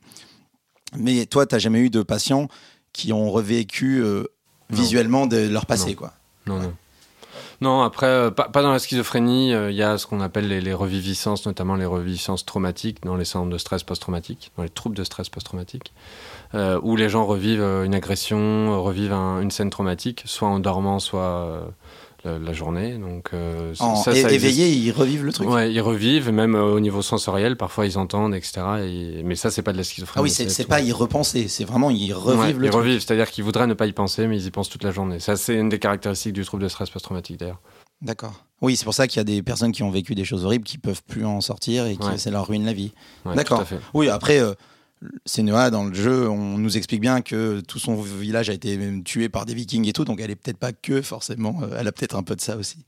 Mais toi, tu jamais eu de patients qui ont revécu euh, visuellement de leur passé, Non. quoi. Non, non. Non, après, euh, pas, pas dans la schizophrénie, euh, il y a ce qu'on appelle les, les reviviscences, notamment les reviviscences traumatiques dans les syndromes de stress post-traumatique, dans les troubles de stress post-traumatique, euh, où les gens revivent une agression, revivent un- une scène traumatique, soit en dormant, soit la, la journée. Donc, euh, En ça, éveillé, ils revivent le truc. Ouais, ils revivent, même euh, au niveau sensoriel, parfois ils entendent, etc. Et- mais ça, c'est pas de la schizophrénie. Ah oui, c'est pas y repenser, c'est vraiment ils revivent Ouais, le ils truc. revivent, c'est-à-dire qu'ils voudraient ne pas y penser, mais ils y pensent toute la journée. Ça, c'est une des caractéristiques du trouble de stress post-traumatique, d'ailleurs. D'accord. Oui, c'est pour ça qu'il y a des personnes qui ont vécu des choses horribles qui peuvent plus en sortir et qui Ouais. ça leur ruine la vie. Ouais, D'accord. Oui, après, euh, Senua, dans le jeu, on nous explique bien que tout son village a été tué par des vikings et tout, donc elle est peut-être pas que forcément, euh, elle a peut-être un peu de ça aussi.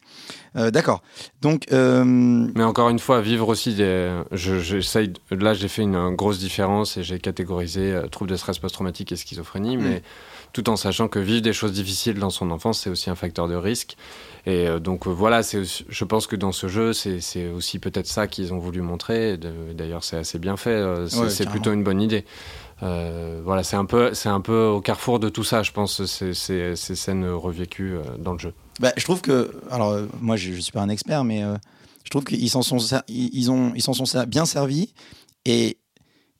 Euh, D'accord. Donc, euh, Mais encore une fois, vivre aussi des. Je, Là, j'ai fait une grosse différence et j'ai catégorisé euh, trouble de stress post-traumatique et schizophrénie, Mm. mais tout en sachant que vivre des choses difficiles dans son enfance, c'est aussi un facteur de risque. Et euh, donc euh, voilà, aussi- je pense que dans ce jeu, c'est aussi peut-être ça qu'ils ont voulu montrer. D'ailleurs, c'est assez bien fait. euh, C'est Ouais, plutôt une bonne idée. Euh, voilà, c'est un peu, c'est un peu au carrefour de tout ça, je pense, ces, ces, ces scènes revécues dans le jeu. bah, je trouve que, alors moi je, je suis pas un expert, mais euh, je trouve qu'ils s'en sont, ils ils ont, ils s'en sont bien servis et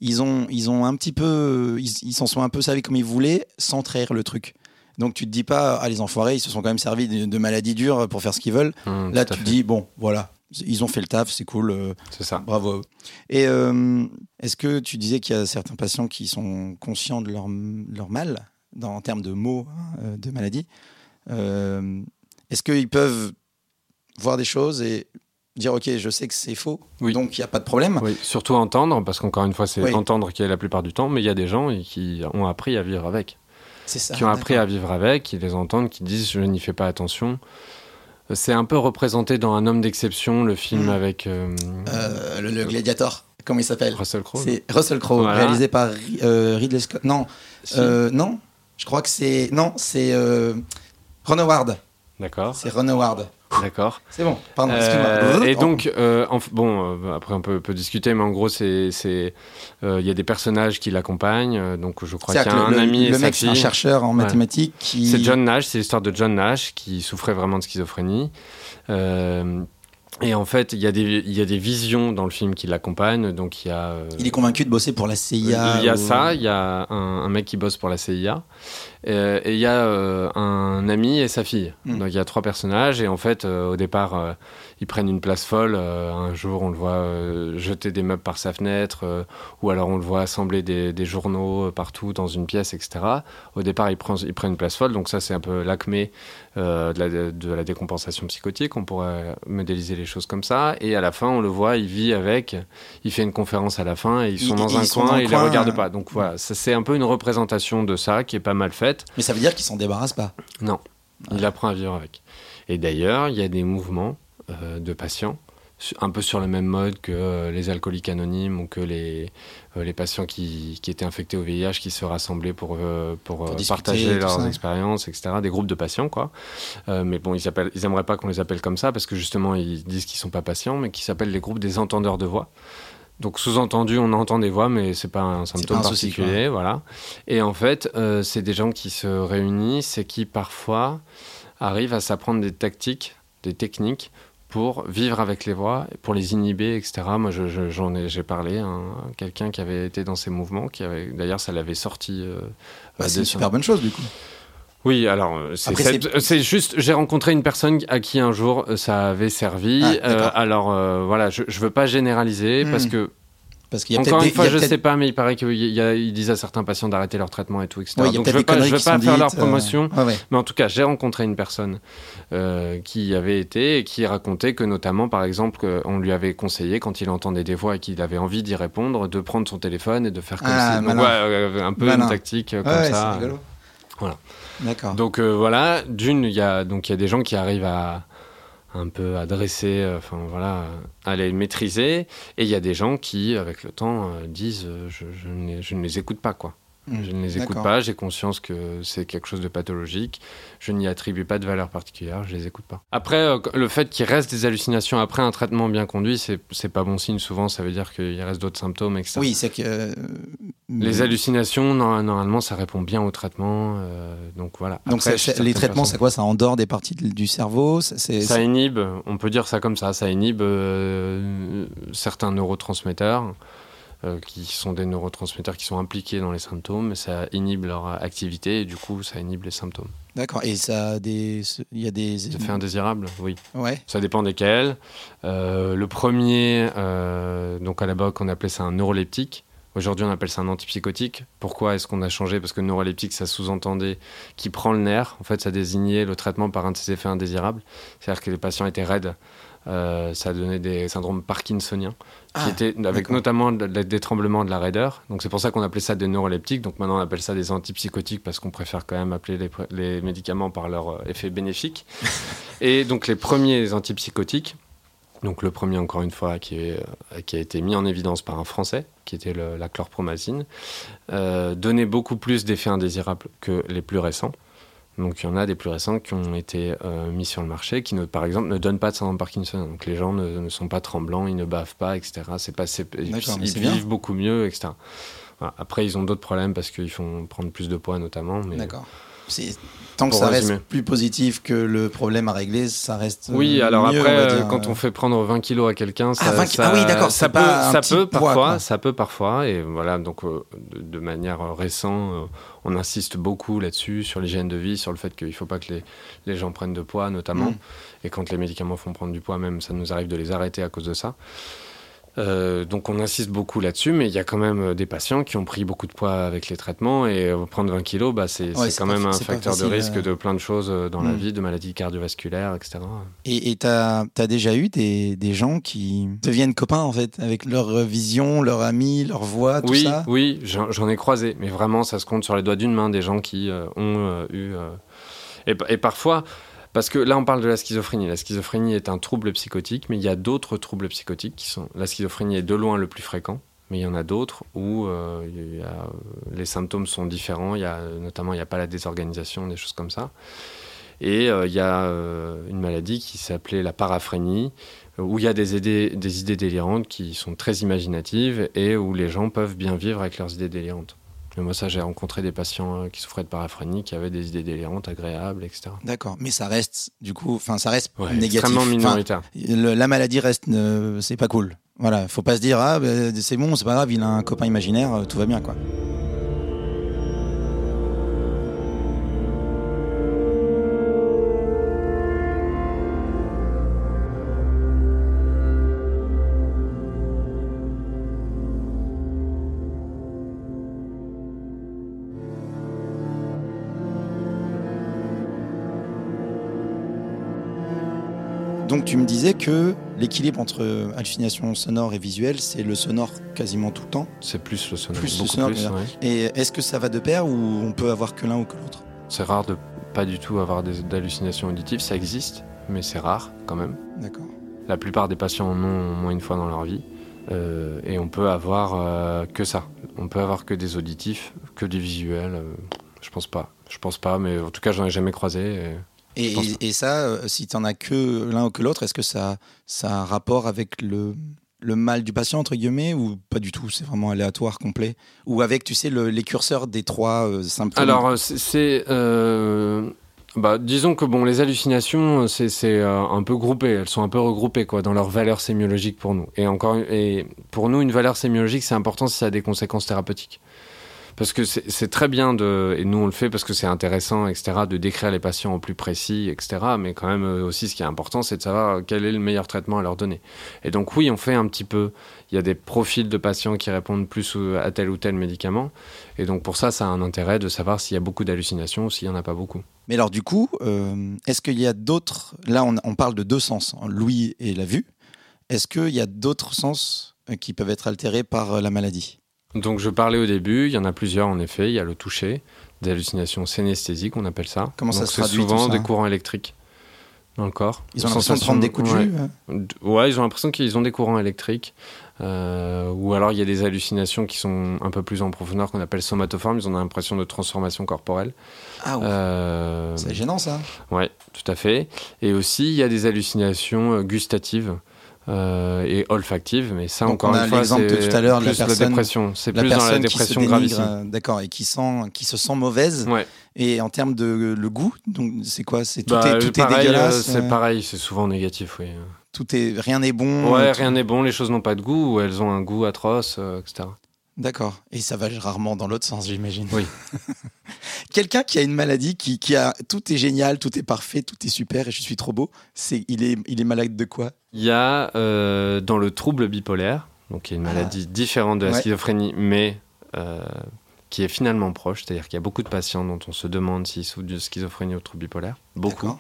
ils ont, ils ont un petit peu, ils s'en sont un peu servis comme ils voulaient, sans trahir le truc. Donc tu te dis pas, ah les enfoirés, ils se sont quand même servis de, de maladies dures pour faire ce qu'ils veulent. Hum, Là tu te dis, bon, voilà, ils ont fait le taf, c'est cool, euh, c'est ça. bravo. Et euh, est-ce que tu disais qu'il y a certains patients qui sont conscients de leur, leur mal, dans, en termes de mots, hein, euh, de maladie Euh, Est-ce qu'ils peuvent voir des choses et dire, ok, je sais que c'est faux, Oui. donc il n'y a pas de problème Oui, surtout entendre, parce qu'encore une fois, c'est Oui. entendre qui est la plupart du temps, mais il y a des gens qui ont appris à vivre avec. C'est ça. qui ont appris à vivre avec, qui les entendent, qui disent je n'y fais pas attention. C'est un peu représenté dans Un homme d'exception, le film Mhm. avec euh, Euh, le, le gladiator, comment il s'appelle? Russell Crowe. C'est Russell Crowe, Voilà. réalisé par euh, Ridley Scott. Non, Si. non, je crois que c'est. Non, c'est Ron Howard. D'accord. C'est Ron Howard. D'accord. C'est bon, pardon, excuse-moi. et donc, bon, après on peut, peut, discuter, mais en gros, c'est, il y a des personnages qui l'accompagnent. donc, je crois qu'il y a un ami le et mec, fille. un chercheur en mathématiques qui. C'est John Nash, c'est l'histoire de John Nash qui souffrait vraiment de schizophrénie. Et en fait, il y, a des, il y a des visions dans le film qui l'accompagnent. Donc il y a. Euh, il est convaincu de bosser pour la CIA. Il y a ça. Il y a un, mec qui bosse pour la CIA. Euh, et il y a euh, un ami et sa fille. Hmm. Donc il y a trois personnages. Et en fait, au départ, ils prennent une place folle. un jour, on le voit jeter des meubles par sa fenêtre. ou alors on le voit assembler des, des, journaux partout dans une pièce, etc. Au départ, il prend, il prend une place folle. Donc ça, c'est un peu l'acmé de la, de, la, décompensation psychotique. On pourrait modéliser les choses comme ça. Et à la fin, on le voit, il vit avec, il fait une conférence à la fin et ils sont dans un coin et ils ne les regardent pas. Donc voilà, c'est un peu une représentation de ça qui est pas mal faite. Mais ça veut dire qu'il s'en débarrasse pas Non, il apprend à vivre avec. Et d'ailleurs, il y a des mouvements euh, de patients un peu sur le même mode que euh, les alcooliques anonymes ou que les, euh, les patients qui, qui, étaient infectés au VIH qui se rassemblaient pour, euh, pour, partager leurs expériences, etc. Des groupes de patients, quoi. mais bon, ils, appellent, ils aimeraient pas qu'on les appelle comme ça parce que justement, ils disent qu'ils sont pas patients, mais qui s'appellent les groupes des entendeurs de voix. Donc sous-entendu, on entend des voix, mais c'est pas un symptôme particulier, voilà. Et en fait, c'est des gens qui se réunissent et qui parfois arrivent à s'apprendre des tactiques, des techniques pour vivre avec les voix, pour les inhiber, etc. Moi, j'en ai, j'ai parlé à quelqu'un qui avait été dans ces mouvements, qui avait, d'ailleurs, ça l'avait sorti. Euh, bah, c'est une super bonne chose, du coup. Oui, alors euh, c'est juste, j'ai rencontré une personne à qui un jour euh, ça avait servi. Ah, alors voilà, je, je veux pas généraliser parce hmm. que parce qu'il y a Encore une fois, je ne sais pas, mais il paraît qu'ils disent à certains patients d'arrêter leur traitement et tout, etc. Donc je ne veux pas, veux pas faire leur euh, promotion, mais en tout cas, j'ai rencontré une personne euh, qui avait été et qui racontait que notamment, par exemple, on lui avait conseillé, quand il entendait des voix et qu'il avait envie d'y répondre, de prendre son téléphone et de faire comme ah, si... Euh, un peu une tactique comme ça. Voilà. D'accord. Donc voilà, d'une, il y a donc il y a des gens qui arrivent à un peu adressé, euh, enfin voilà, à les maîtriser. Et il y a des gens qui, avec le temps, euh, disent euh, je, je, ne les écoute pas, quoi. Mmh. je ne les écoute pas, j'ai conscience que c'est quelque chose de pathologique, je n'y attribue pas de valeur particulière, je les écoute pas. Après, le fait qu'il reste des hallucinations après un traitement bien conduit, c'est pas bon signe. Souvent, ça veut dire qu'il reste d'autres symptômes, etc. Oui, c'est que. Les hallucinations, normalement, ça répond bien au traitement. donc voilà. donc les traitements, c'est quoi? Ça endort des parties du cerveau? Ça inhibe, on peut dire ça comme ça, ça inhibe certains neurotransmetteurs. Euh, qui sont des neurotransmetteurs qui sont impliqués dans les symptômes, ça inhibe leur activité et du coup ça inhibe les symptômes. D'accord. Et ça a des, il y a des effets indésirables, oui. Ouais. Ça dépend desquels. Euh, le premier, euh, donc à la base on appelait ça un neuroleptique. Aujourd'hui, on appelle ça un antipsychotique. Pourquoi est-ce qu'on a changé? Parce que neuroleptique, ça sous-entendait qui prend le nerf. En fait, ça désignait le traitement par un de ses effets indésirables. C'est-à-dire que les patients étaient raides. Euh, ça donné des syndromes parkinsoniens, qui ah, étaient avec notamment des tremblements de la raideur. Donc c'est pour ça qu'on appelait ça des neuroleptiques. Donc maintenant on appelle ça des antipsychotiques parce qu'on préfère quand même appeler les, médicaments par leur euh, effet bénéfique. Et donc les premiers antipsychotiques, donc le premier encore une fois qui, est, euh, qui a été mis en évidence par un Français, qui était la chlorpromazine, donnait beaucoup plus d'effets indésirables que les plus récents. Donc il y en a des plus récents qui ont été euh, mis sur le marché, qui ne, par exemple ne donnent pas de syndrome Parkinson. Donc les gens ne, sont pas tremblants, ils ne bavent pas, etc. C'est pas, ils, vivent beaucoup mieux, etc. Après ils ont d'autres problèmes parce qu'ils font prendre plus de poids notamment. D'accord. Tant que ça reste plus positif que le problème à régler, ça reste. Oui, alors après, quand on fait prendre 20 kilos à quelqu'un, ça, ah, ça, ah oui, d'accord, ça peut, ça peut parfois, ça peut parfois, et voilà, donc euh, de, manière récente, euh, on insiste beaucoup là-dessus, sur l'hygiène de vie, sur le fait qu'il ne faut pas que les, les, gens prennent de poids, notamment, mm. et quand les médicaments font prendre du poids, même, ça nous arrive de les arrêter à cause de ça. Euh, donc on insiste beaucoup là-dessus, mais il y a quand même euh, des patients qui ont pris beaucoup de poids avec les traitements et euh, prendre 20 kilos, bah, c'est quand même un facteur de risque de plein de choses dans la hmm. vie, de maladies cardiovasculaires, etc. Et tu as, déjà eu des, des, gens qui deviennent copains en fait, avec leur vision, leur ami, leur voix, tout oui, ça? Oui, j'en ai croisé, mais vraiment ça se compte sur les doigts d'une main des gens qui ont eu... Et, et, parfois, parce que là, on parle de la schizophrénie. La schizophrénie est un trouble psychotique, mais il y a d'autres troubles psychotiques qui sont. La schizophrénie est de loin le plus fréquent, mais il y en a d'autres où euh, les symptômes sont différents. Il y a, notamment, il n'y a pas la désorganisation, des choses comme ça. Et il y a une maladie qui s'appelait la paraphrénie, où il y a des idées délirantes qui sont très imaginatives et où les gens peuvent bien vivre avec leurs idées délirantes. Moi, ça, j'ai rencontré des patients qui souffraient de paraphrénie, qui avaient des idées délirantes, agréables, etc. D'accord, mais ça reste, du coup, enfin, ça reste négatif. Extrêmement minoritaire. la maladie reste, c'est pas cool. Voilà, faut pas se dire ah ben, c'est bon, c'est pas grave, il a un copain imaginaire, tout va bien quoi. Donc tu me disais que l'équilibre entre hallucination sonore et visuelle, c'est le sonore quasiment tout le temps. C'est plus le sonore. Plus le sonore. Et est-ce que ça va de pair ou on peut avoir que l'un ou que l'autre? C'est rare de pas du tout avoir d'hallucinations auditives. Ça existe, mais c'est rare quand même. D'accord. La plupart des patients en ont au moins une fois dans leur vie. Euh, et on peut avoir euh, que ça. On peut avoir que des auditifs, que des visuels. Euh, je pense pas. Je pense pas, mais en tout cas, j'en ai jamais croisé. Et, ça, euh, si tu n'en as que l'un ou que l'autre, est-ce que ça, ça a un rapport avec le, le mal du patient, entre guillemets, ou pas du tout C'est vraiment aléatoire, complet? Ou avec, tu sais, les curseurs des trois euh, symptômes? Alors, euh, c'est. bah, disons que bon, les hallucinations, c'est un peu groupé, elles sont un peu regroupées quoi, dans leur valeur sémiologique pour nous. Et encore, et pour nous, une valeur sémiologique, c'est important si ça a des conséquences thérapeutiques parce que c'est très bien de, et nous on le fait parce que c'est intéressant, etc., de décrire les patients au plus précis, etc. Mais quand même euh, aussi, ce qui est important, c'est de savoir quel est le meilleur traitement à leur donner. Et donc oui, on fait un petit peu. Il y a des profils de patients qui répondent plus à tel ou tel médicament. Et donc pour ça, ça a un intérêt de savoir s'il y a beaucoup d'hallucinations ou s'il n'y en a pas beaucoup. Mais alors du coup, euh, est-ce qu'il y a d'autres... Là, on, parle de deux sens, hein, l'ouïe et la vue. Est-ce qu'il y a d'autres sens euh, qui peuvent être altérés par la maladie? Donc je parlais au début, il y en a plusieurs en effet. Il y a le toucher, des hallucinations synesthésiques, on appelle ça. Comment ça se traduit souvent des courants électriques dans le corps. Ils ont l'impression de prendre des coups de jus Ouais, ils ont l'impression qu'ils ont des courants électriques. Euh, ou alors il y a des hallucinations qui sont un peu plus en profondeur qu'on appelle somatoformes. Ils ont l'impression de transformation corporelle. Ah ouais. Euh, C'est gênant ça. Ouais, tout à fait. Et aussi il y a des hallucinations euh, gustatives. Euh, et olfactive, mais ça encore une fois, c'est tout à l'heure plus la, dépression. C'est plus dans la dépression gravissime. Euh, d'accord, et qui sent, qui se sent mauvaise. Ouais. Et en termes de le goût, donc c'est quoi? C'est tout, bah, est, tout est dégueulasse. Euh, c'est pareil, c'est souvent négatif, oui. Tout est, rien n'est bon. Ouais, rien n'est bon. Les choses n'ont pas de goût, ou elles ont un goût atroce, etc. D'accord. Et ça va rarement dans l'autre sens, j'imagine. Oui. Quelqu'un qui a une maladie, qui, qui, a tout est génial, tout est parfait, tout est super et je suis trop beau, c'est il est, il est malade de quoi? Il y a euh, dans le trouble bipolaire, donc y a une ah. maladie différente de la schizophrénie, mais euh, qui est finalement proche, c'est-à-dire qu'il y a beaucoup de patients dont on se demande s'ils souffrent de schizophrénie ou de trouble bipolaire. Beaucoup.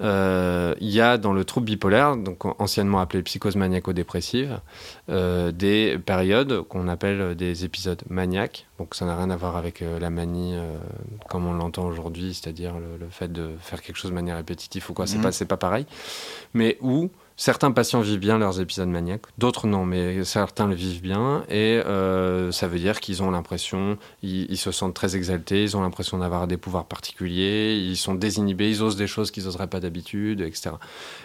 Euh, il y a dans le trouble bipolaire, donc anciennement appelé psychose maniaco-dépressive, euh, des périodes qu'on appelle des épisodes maniaques. Donc ça n'a rien à voir avec euh, la manie comme on l'entend aujourd'hui, c'est-à-dire le, fait de faire quelque chose de manière répétitive ou quoi. C'est mhm. pas pas pareil, mais où Certains patients vivent bien leurs épisodes maniaques, d'autres non, mais certains le vivent bien et euh, ça veut dire qu'ils ont l'impression, ils, se sentent très exaltés, ils ont l'impression d'avoir des pouvoirs particuliers, ils sont désinhibés, ils osent des choses qu'ils n'oseraient pas d'habitude, etc.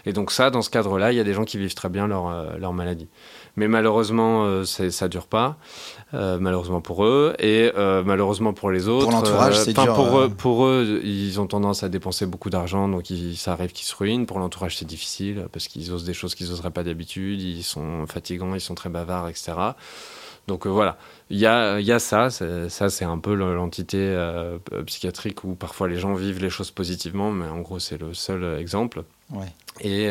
Et donc ça, dans ce cadre-là, il y a des gens qui vivent très bien leur, euh, leur maladie. Mais malheureusement, euh, ça dure pas. Euh, malheureusement pour eux et euh, malheureusement pour les autres. Pour l'entourage, c'est dur. Pour eux, pour eux, ils ont tendance à dépenser beaucoup d'argent, donc ça arrive qu'ils se ruinent. Pour l'entourage, c'est difficile parce qu'ils osent des choses qu'ils n'oseraient pas d'habitude. Ils sont fatigants, ils sont très bavards, etc. Donc voilà, il y a, y a, ça, ça c'est un peu l'entité psychiatrique où parfois les gens vivent les choses positivement, mais en gros c'est le seul exemple. Ouais. Et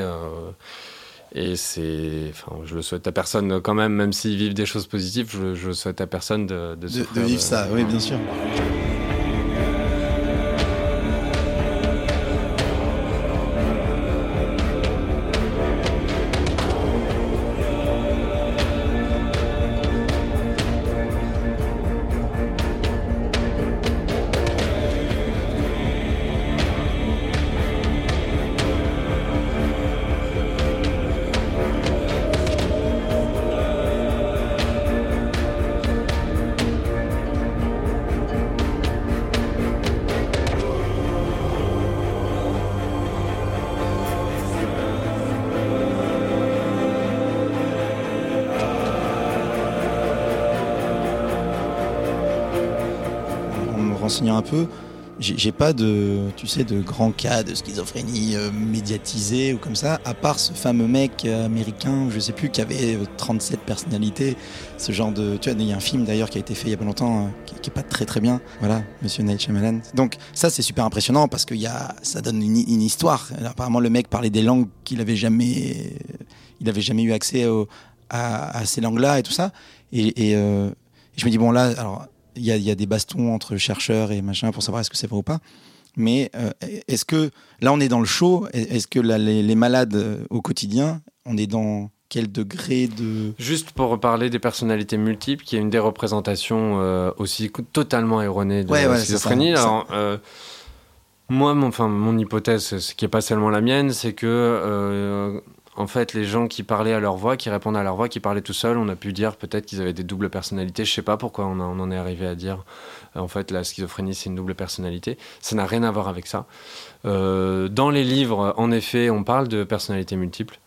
et c'est, enfin, je le souhaite à personne quand même, même s'ils vivent des choses positives, je, je souhaite à personne de, de, de vivre ça. Oui, bien sûr. J'ai pas de, tu sais, de grands cas de schizophrénie euh, médiatisés ou comme ça, à part ce fameux mec euh, américain, je sais plus, qui avait 37 euh, personnalités, ce genre de, tu vois, il y a un film d'ailleurs qui a été fait il y a pas longtemps, qui, qui, est pas très très bien, voilà, Monsieur Night Shyamalan. Donc ça c'est super impressionnant parce que y a, ça donne une, histoire. Apparemment le mec parlait des langues qu'il avait jamais, il avait jamais eu accès à, ces langues-là et tout ça. Et, et je me dis bon là, alors il y, a, des bastons entre chercheurs et machin pour savoir est-ce que c'est vrai ou pas. Mais euh, est-ce que là on est dans le show Est-ce que les, malades euh, au quotidien, on est dans quel degré de Juste pour reparler des personnalités multiples, qui est une des représentations euh, aussi totalement erronée de la schizophrénie. Alors, moi, mon, enfin, mon hypothèse, ce qui n'est pas seulement la mienne, c'est que en fait, les gens qui parlaient à leur voix, qui répondaient à leur voix, qui parlaient tout seuls, on a pu dire peut-être qu'ils avaient des doubles personnalités. Je sais pas pourquoi on, en est arrivé à dire en fait la schizophrénie c'est une double personnalité. Ça n'a rien à voir avec ça. Euh, dans les livres, en effet, on parle de personnalités multiples,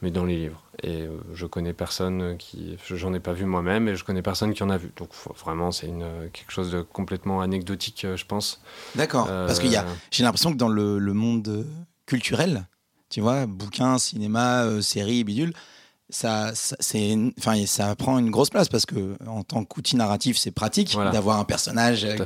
mais dans les livres. Et euh, je connais personne qui, j'en ai pas vu moi-même, et je connais personne qui en a vu. Donc vraiment, c'est une quelque chose de complètement anecdotique, euh, je pense. D'accord. Parce qu'il y a, j'ai l'impression que dans le, le monde culturel, tu vois, bouquins, cinéma, euh, séries, bidule, ça, c'est, enfin, ça prend une grosse place parce que en tant qu'outil narratif, c'est pratique d'avoir un personnage. Euh,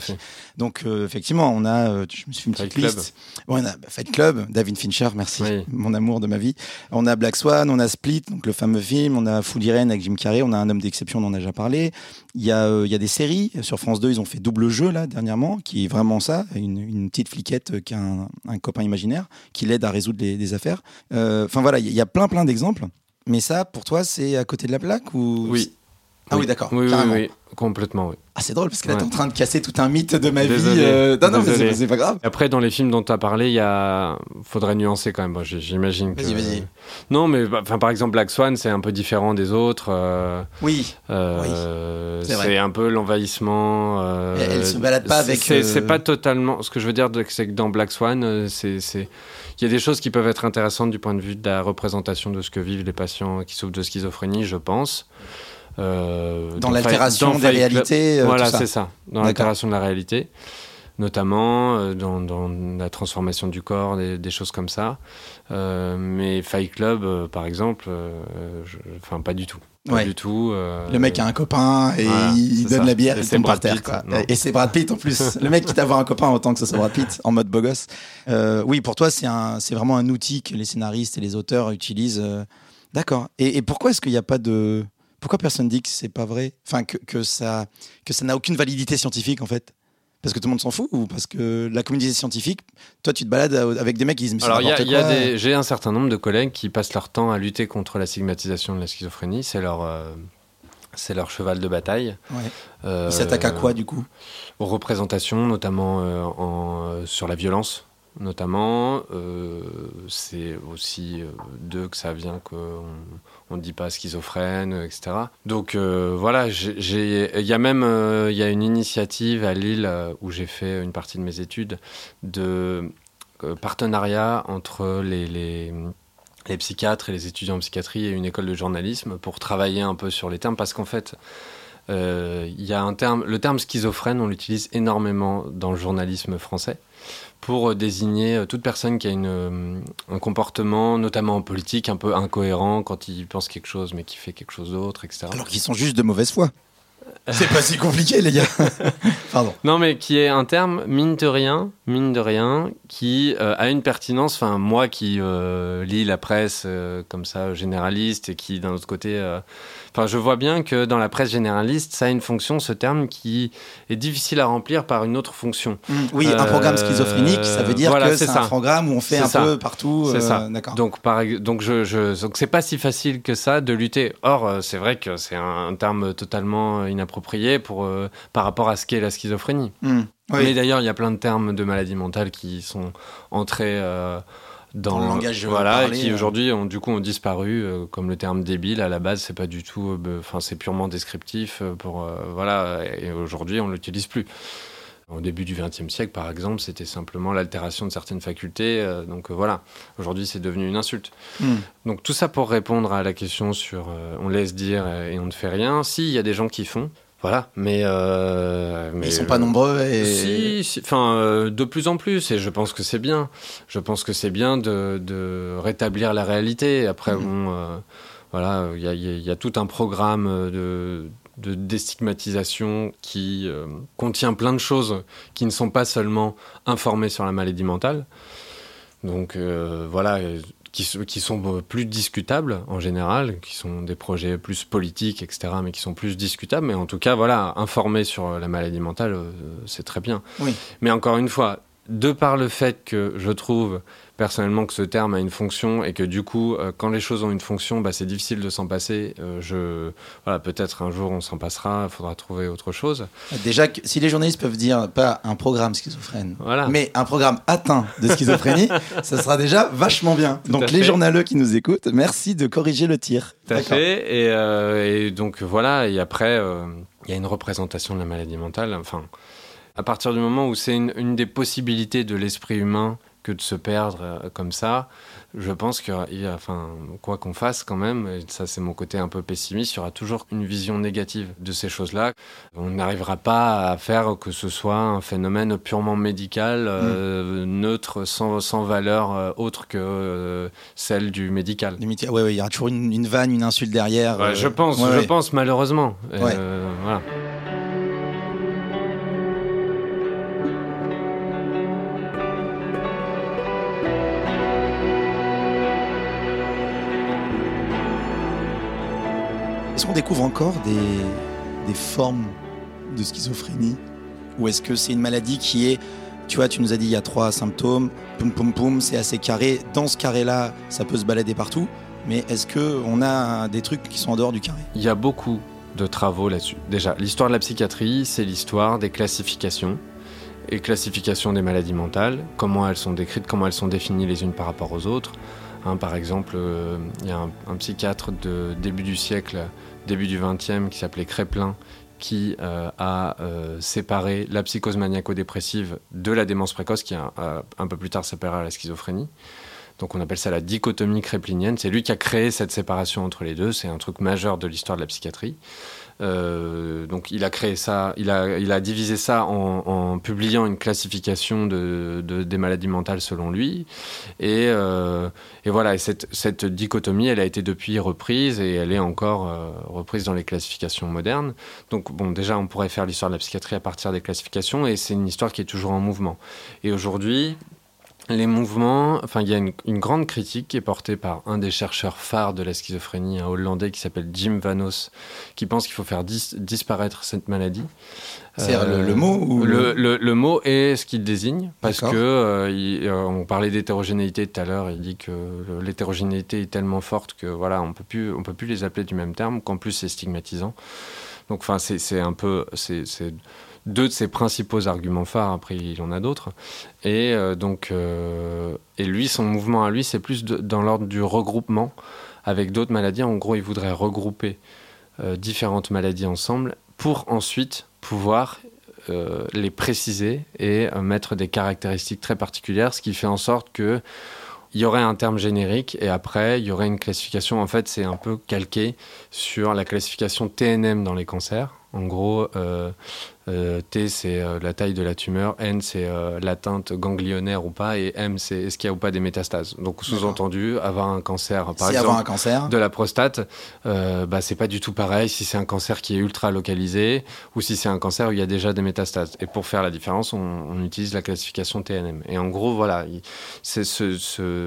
donc euh, effectivement, on a, je me suis fait une petite liste. on a bah, Fight Club, David Fincher, merci, mon amour de ma vie. On a Black Swan, on a Split, donc le fameux film. On a Full Irene avec Jim Carrey. On a Un homme d'exception, on en a déjà parlé. Il y a, il y a des séries sur France 2. Ils ont fait double jeu là dernièrement, qui est vraiment ça, une, une petite fliquette qui a un, un, copain imaginaire qui l'aide à résoudre des, des affaires. Enfin voilà, il y a plein plein d'exemples. Mais ça, pour toi, c'est à côté de la plaque ou Oui. Ah oui, d'accord. Oui, oui, oui, complètement, oui. Ah, c'est drôle parce que là, t'es en train de casser tout un mythe de ma vie. Euh... Non, non, mais c'est pas grave. Après, dans les films dont tu as parlé, il y a... faudrait nuancer quand même. Bon, J'imagine que. Vas-y, vas-y. Non, mais bah, par exemple, Black Swan, c'est un peu différent des autres. Euh... Oui. Euh... oui. C'est un peu l'envahissement. Euh... Elle, elle, se balade pas avec. C'est euh, pas totalement. Ce que je veux dire, c'est que dans Black Swan, c'est il y a des choses qui peuvent être intéressantes du point de vue de la représentation de ce que vivent les patients qui souffrent de schizophrénie, je pense. Euh, dans, l'altération des réalités. Euh, voilà, c'est ça. Dans l'altération de la réalité, notamment euh, dans, dans, la transformation du corps, des, choses comme ça. mais Fight Club, par exemple, enfin pas du tout. Pas du tout. Euh, le mec a un copain et il donne la bière et il tombe par terre. Quoi. Et c'est Brad Pitt en plus. le mec qui t'a un copain autant que ce soit Brad Pitt en mode beau gosse. Euh, oui, pour toi, c'est vraiment un outil que les scénaristes et les auteurs utilisent. Euh. D'accord. Et, et, pourquoi est-ce qu'il n'y a pas de. Pourquoi personne dit que c'est pas vrai? Enfin, que, que ça que ça n'a aucune validité scientifique en fait? Parce que tout le monde s'en fout ou parce que la communauté scientifique, toi tu te balades avec des mecs qui disent Alors j'ai un certain nombre de collègues qui passent leur temps à lutter contre la stigmatisation de la schizophrénie, c'est leur euh, c'est leur cheval de bataille. Ouais. Euh, Ils s'attaquent à quoi du coup? Aux représentations, notamment euh, en, sur la violence notamment. Euh, c'est aussi euh, d'eux que ça vient qu'on on ne dit pas schizophrène, etc. Donc euh, voilà, il y a même il y a une initiative à Lille où j'ai fait une partie de mes études de partenariat entre les, les, les, psychiatres et les étudiants en psychiatrie et une école de journalisme pour travailler un peu sur les termes parce qu'en fait il y a un terme, le terme schizophrène, on l'utilise énormément dans le journalisme français pour désigner euh, toute personne qui a une, euh, un comportement, notamment en politique, un peu incohérent quand il pense quelque chose mais qui fait quelque chose d'autre, etc. Alors qu'ils sont juste de mauvaise foi. C'est pas si compliqué, les gars. Pardon. Non, mais qui est un terme, mine de rien, mine de rien, qui euh, a une pertinence. Enfin, moi qui lis la presse comme ça, généraliste, et qui, d'un autre côté, Enfin, je vois bien que dans la presse généraliste, ça a une fonction, ce terme, qui est difficile à remplir par une autre fonction. Mmh, oui, un programme euh, schizophrénique, ça veut dire que c'est un programme où on fait un peu partout. C'est ça. Euh, d'accord. Donc, par, donc, je, je donc c'est pas si facile que ça de lutter. Or, euh, c'est vrai que c'est un, terme totalement inapproprié pour, par rapport à ce qu'est la schizophrénie. Mmh, Mais d'ailleurs, il y a plein de termes de maladies mentales qui sont entrés dans, le langage voilà qui euh. aujourd'hui ont du coup ont disparu euh, comme le terme débile à la base c'est pas du tout euh, enfin c'est purement descriptif pour voilà et aujourd'hui on l'utilise plus au début du XXe siècle, par exemple, c'était simplement l'altération de certaines facultés. donc voilà, aujourd'hui, c'est devenu une insulte. Hmm. Donc tout ça pour répondre à la question sur on laisse dire et on ne fait rien. Si, il y a des gens qui font. Voilà, mais, euh, mais ils sont pas nombreux et si, enfin euh, de plus en plus et je pense que c'est bien. Je pense que c'est bien de, de, rétablir la réalité. Après mhm. bon, euh, voilà, il y, y a, tout un programme de, de déstigmatisation qui contient plein de choses qui ne sont pas seulement informées sur la maladie mentale. Donc voilà, qui, sont euh, plus discutables en général, qui sont des projets plus politiques, etc., mais qui sont plus discutables. Mais en tout cas, voilà, informer sur la maladie mentale, euh, c'est très bien. Oui. Mais encore une fois, de par le fait que je trouve personnellement que ce terme a une fonction et que du coup, euh, quand les choses ont une fonction, bah, c'est difficile de s'en passer. Euh, je, voilà, peut-être un jour on s'en passera, il faudra trouver autre chose. Déjà, si les journalistes peuvent dire pas un programme schizophrène, mais un programme atteint de schizophrénie, ça sera déjà vachement bien. donc les journaleux qui nous écoutent, merci de corriger le tir. Tout à fait. Et, euh, et, donc voilà, et après, il y a une représentation de la maladie mentale. Enfin, à partir du moment où c'est une, des possibilités de l'esprit humain que de se perdre euh, comme ça, je pense que, enfin, quoi qu'on fasse quand même, et ça c'est mon côté un peu pessimiste, il y aura toujours une vision négative de ces choses-là. On n'arrivera pas à faire que ce soit un phénomène purement médical, euh, mm. neutre, sans, sans valeur euh, autre que celle du médical. Oui, ouais, il y aura toujours une, vanne, une insulte derrière. je pense, je pense malheureusement. voilà. Est-ce qu'on découvre encore des, formes de schizophrénie Ou est-ce que c'est une maladie qui est, tu vois, tu nous as dit il y a trois symptômes, poum poum poum, c'est assez carré. Dans ce carré-là, ça peut se balader partout. Mais est-ce qu'on a des trucs qui sont en dehors du carré? Il y a beaucoup de travaux là-dessus. Déjà, l'histoire de la psychiatrie, c'est l'histoire des classifications et classifications des maladies mentales, comment elles sont décrites, comment elles sont définies les unes par rapport aux autres. Hein, par exemple, euh, il y a un, psychiatre de début du siècle, début du XXe, qui s'appelait Créplin, qui euh, a euh, séparé la psychose maniaco-dépressive de la démence précoce, qui un peu plus tard s'appellera la schizophrénie. Donc on appelle ça la dichotomie créplinienne. C'est lui qui a créé cette séparation entre les deux. C'est un truc majeur de l'histoire de la psychiatrie. Euh, donc il a créé ça, il a, il a divisé ça en, publiant une classification de, des maladies mentales selon lui. Et, euh, voilà, et cette, cette, dichotomie, elle a été depuis reprise et elle est encore euh, reprise dans les classifications modernes. Donc bon, déjà, on pourrait faire l'histoire de la psychiatrie à partir des classifications et c'est une histoire qui est toujours en mouvement. Et aujourd'hui, les mouvements, enfin, il y a une, grande critique qui est portée par un des chercheurs phares de la schizophrénie, un Hollandais qui s'appelle Jim Vanos, qui pense qu'il faut faire disparaître cette maladie. C'est le, mot ou le, le, mot est ce qu'il désigne, parce que euh, euh, on parlait d'hétérogénéité tout à l'heure. Il dit que l'hétérogénéité est tellement forte que voilà, on peut plus, on peut plus les appeler du même terme. Qu'en plus c'est stigmatisant. Donc, enfin, c'est un peu, c'est deux de ses principaux arguments phares. Après, il en a d'autres. Et euh, donc, euh, et lui, son mouvement à lui, c'est plus dans l'ordre du regroupement avec d'autres maladies. En gros, il voudrait regrouper euh, différentes maladies ensemble pour ensuite pouvoir les préciser et mettre des caractéristiques très particulières, ce qui fait en sorte que il y aurait un terme générique et après il y aurait une classification. En fait, c'est un peu calqué sur la classification TNM dans les cancers. En gros, T, c'est euh, la taille de la tumeur. N, c'est euh, l'atteinte ganglionnaire ou pas. Et M, c'est est-ce qu'il y a ou pas des métastases. Donc, sous-entendu, avoir un cancer, par exemple, un cancer. de la prostate, bah, c'est pas du tout pareil si c'est un cancer qui est ultra localisé ou si c'est un cancer où il y a déjà des métastases. Et pour faire la différence, on, utilise la classification TNM. Et en gros, voilà, ce, ce,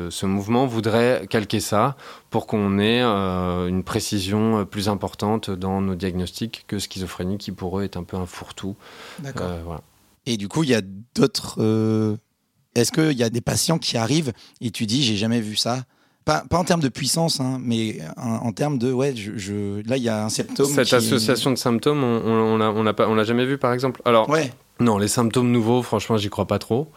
ce mouvement voudrait calquer ça pour qu'on ait une précision plus importante dans nos diagnostics que schizophrénie qui pour eux est un peu un fourre-tout D'accord. Euh, et du coup, il y a d'autres. Euh, est-ce qu'il y a des patients qui arrivent et tu dis, j'ai jamais vu ça? Pas, pas, en termes de puissance, hein, mais en, termes de ouais, je, là il y a un symptôme. Cette association de symptômes, on, on, on l'a on l'a jamais vu par exemple. Alors, ouais. non, les symptômes nouveaux, franchement, j'y crois pas trop.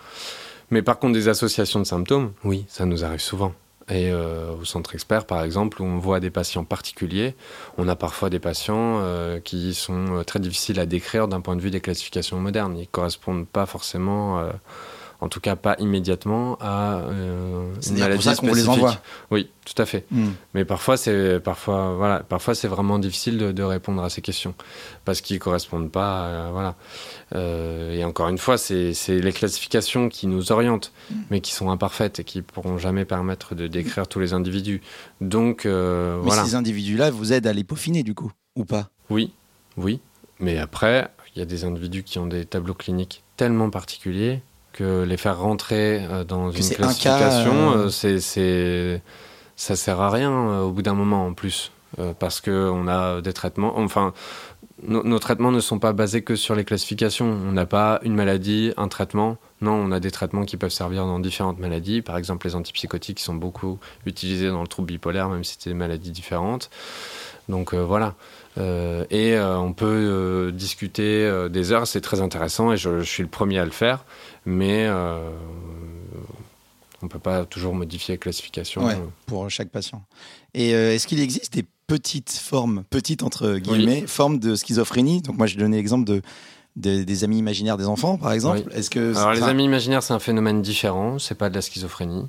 Mais par contre, des associations de symptômes, oui, ça nous arrive souvent. Et euh, au centre expert, par exemple, où on voit des patients particuliers, on a parfois des patients euh, qui sont euh, très difficiles à décrire d'un point de vue des classifications modernes. Ils ne correspondent pas forcément en tout cas pas immédiatement, à euh, une maladie pour ça qu'on les envoie. Oui, tout à fait. Hmm. Mais parfois, c'est parfois, voilà, parfois c'est vraiment difficile de, de, répondre à ces questions parce qu'ils correspondent pas, à, voilà. Euh, et encore une fois, c'est les classifications qui nous orientent, hmm. mais qui sont imparfaites et qui pourront jamais permettre de décrire tous les individus. Donc, euh, mais voilà. ces individus-là vous aident à les peaufiner du coup, ou pas? Oui, oui. Mais après, il y a des individus qui ont des tableaux cliniques tellement particuliers que les faire rentrer euh, dans Que une un classification, cas, euh, euh, c'est, ça sert à rien au bout d'un moment en plus. Parce qu'on a des traitements. Enfin, no- nos traitements ne sont pas basés que sur les classifications. On n'a pas une maladie, un traitement. Non, on a des traitements qui peuvent servir dans différentes maladies. Par exemple, les antipsychotiques sont beaucoup utilisés dans le trouble bipolaire, même si c'est des maladies différentes. Donc euh, voilà. Euh, et euh, on peut discuter des heures, c'est très intéressant et je, je suis le premier à le faire, mais euh, on peut pas toujours modifier la classification. Ouais, pour chaque patient. Et euh, est-ce qu'il existe des petites formes, petites entre guillemets, formes de schizophrénie? Donc moi, j'ai donné l'exemple de, de- des amis imaginaires des enfants, par exemple. Est-ce que Alors les amis imaginaires, c'est un phénomène différent, c'est pas de la schizophrénie.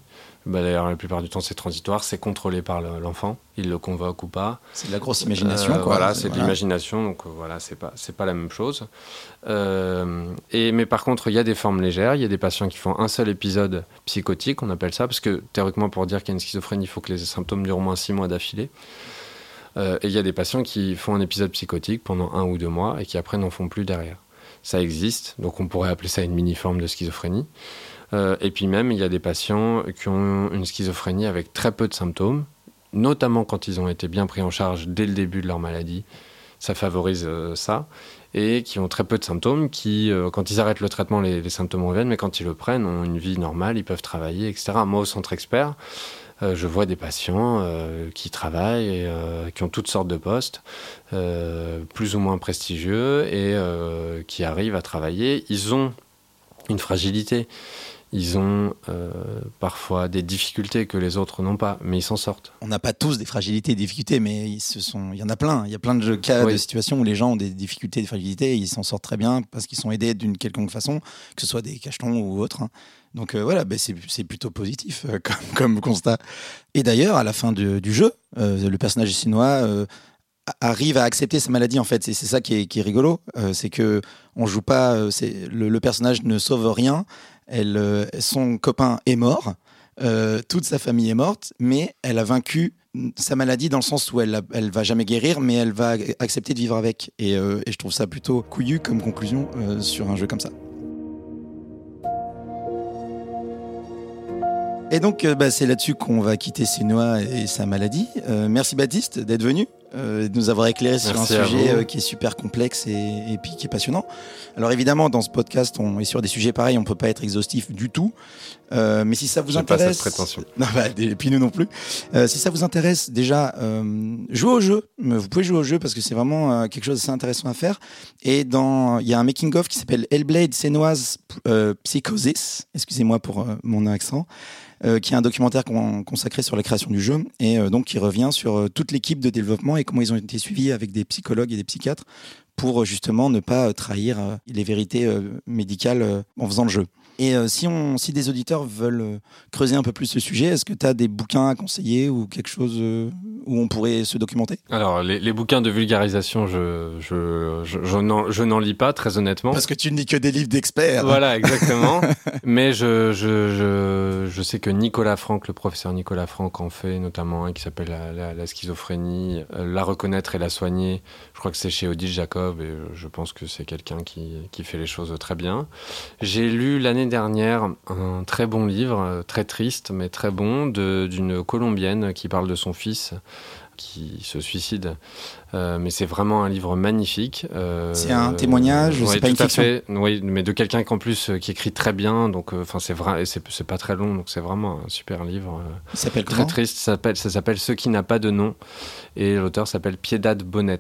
Bah, D'ailleurs, la plupart du temps, c'est transitoire, c'est contrôlé par le- l'enfant, il le convoque ou pas. c'est de la grosse imagination, Euh, quoi. Voilà, c'est de l'imagination, donc euh, voilà, c'est pas c'est pas la même chose. Euh, et mais par contre, il y a des formes légères. Il y a des patients qui font un seul épisode psychotique, on appelle ça, parce que théoriquement, pour dire qu'il y a une schizophrénie, il faut que les symptômes durent au moins six mois d'affilée. Euh, et il y a des patients qui font un épisode psychotique pendant un ou deux mois et qui après n'en font plus derrière. Ça existe, donc on pourrait appeler ça une mini-forme de schizophrénie. Euh, et puis même, il y a des patients qui ont une schizophrénie avec très peu de symptômes, notamment quand ils ont été bien pris en charge dès le début de leur maladie. Ça favorise euh, ça. Et qui ont très peu de symptômes, qui, euh, quand ils arrêtent le traitement, les, symptômes reviennent, mais quand ils le prennent, ont une vie normale, ils peuvent travailler, etc. Moi, au centre expert, je vois des patients qui travaillent, qui ont toutes sortes de postes, plus ou moins prestigieux, et qui arrivent à travailler. Ils ont une fragilité. Ils ont euh, parfois des difficultés que les autres n'ont pas, mais ils s'en sortent. On n'a pas tous des fragilités et des difficultés, mais sont... il y en a plein. Il y a plein de cas Oui. de situations où les gens ont des difficultés, des fragilités, et ils s'en sortent très bien parce qu'ils sont aidés d'une quelconque façon, que ce soit des cachetons ou autres. hein. Donc euh, voilà, ben, c'est plutôt positif euh, comme, comme constat. Et d'ailleurs, à la fin de- du jeu, le personnage chinois arrive à accepter sa maladie en fait. Et c'est ça qui est, qui est rigolo, euh, c'est que on joue pas, euh, le personnage ne sauve rien. Euh, son copain est mort, euh, toute sa famille est morte, mais elle a vaincu sa maladie dans le sens où elle, elle va jamais guérir, mais elle va accepter de vivre avec. Et, euh, je trouve ça plutôt couillu comme conclusion sur un jeu comme ça. Et donc, bah, c'est là-dessus qu'on va quitter Sénois et sa maladie. Merci Baptiste d'être venu, euh, de nous avoir éclairé sur Merci un sujet euh, qui est super complexe et, et puis qui est passionnant. Alors évidemment, dans ce podcast, on est sur des sujets pareils, on peut pas être exhaustif du tout. Euh, mais si ça vous J'ai pas intéresse, cette prétention. non, bah, et puis nous non plus. Euh, si ça vous intéresse, déjà, euh, jouez au jeu. Vous pouvez jouer au jeu parce que c'est vraiment euh, quelque chose d'assez intéressant à faire. Et dans, il y a un making of qui s'appelle Hellblade Sénoise Psychosis. Excusez-moi pour mon accent. Euh, qui est un documentaire con- consacré sur la création du jeu et euh, donc qui revient sur euh, toute l'équipe de développement et comment ils ont été suivis avec des psychologues et des psychiatres pour justement ne pas trahir les vérités médicales en faisant le jeu. Et euh, si, on, si des auditeurs veulent euh, creuser un peu plus ce sujet, est-ce que tu as des bouquins à conseiller ou quelque chose euh, où on pourrait se documenter? Alors, les, les bouquins de vulgarisation, je, je, je, je n'en- je n'en lis pas, très honnêtement. Parce que tu ne lis que des livres d'experts. Voilà, exactement. Mais je, je, je, je sais que Nicolas Franck, le professeur Nicolas Franck, en fait notamment un qui s'appelle la, la- la schizophrénie, euh, la reconnaître et la soigner. Je crois que c'est chez Odile Jacob et je pense que c'est quelqu'un qui, qui fait les choses très bien. J'ai lu l'année dernière un très bon livre, euh, très triste mais très bon, d'une Colombienne qui parle de son fils qui se suicide. Euh, mais c'est vraiment un livre magnifique. Euh, C'est un témoignage, ouais, c'est pas une fiction? fait. Oui, mais de quelqu'un qu'en plus euh, qui écrit très bien. Donc, euh, enfin, c'est vrai, c'est pas très long, donc c'est vraiment un super livre. euh, Il s'appelle très triste. Ça s'appelle, ça s'appelle Ce qui n'a pas de nom, et l'auteur s'appelle Piedad Bonnet.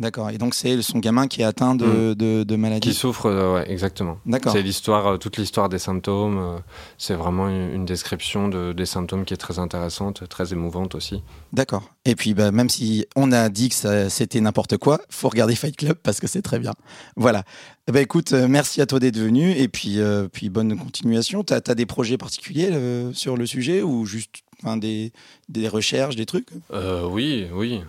D'accord. Et donc c'est son gamin qui est atteint de, de, de maladie. Qui souffre, euh, ouais, exactement. D'accord. C'est l'histoire, euh, toute l'histoire des symptômes. euh, c'est vraiment une, une description de, des symptômes qui est très intéressante, très émouvante aussi. D'accord. Et puis, bah, même si on a dit que c'était n'importe quoi, faut regarder Fight Club parce que c'est très bien. Voilà. Ben, écoute, euh, merci à toi d'être venu et puis, puis bonne continuation. Tu as, des projets particuliers sur le sujet ou juste enfin, des, des recherches, des trucs Euh, oui, oui.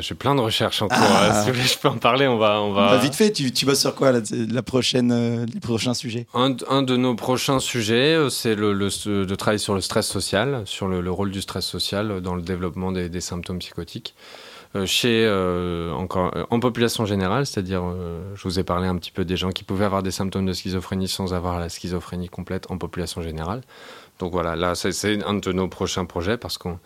J'ai plein de recherches en cours. Ah. Si vous voulez, je peux en parler. On va, on va. Bah, Vite fait, tu, tu bosses sur quoi là, la prochaine, euh, les prochains sujets? Un, un de nos prochains sujets, euh, c'est le, le- de travailler sur le stress social, sur le, le rôle du stress social dans le développement des, des symptômes psychotiques. Euh, chez, euh, encore, en population générale, c'est-à-dire, euh, je vous ai parlé un petit peu des gens qui pouvaient avoir des symptômes de schizophrénie sans avoir la schizophrénie complète en population générale. Donc voilà, là, c'est, un de nos prochains projets parce qu'on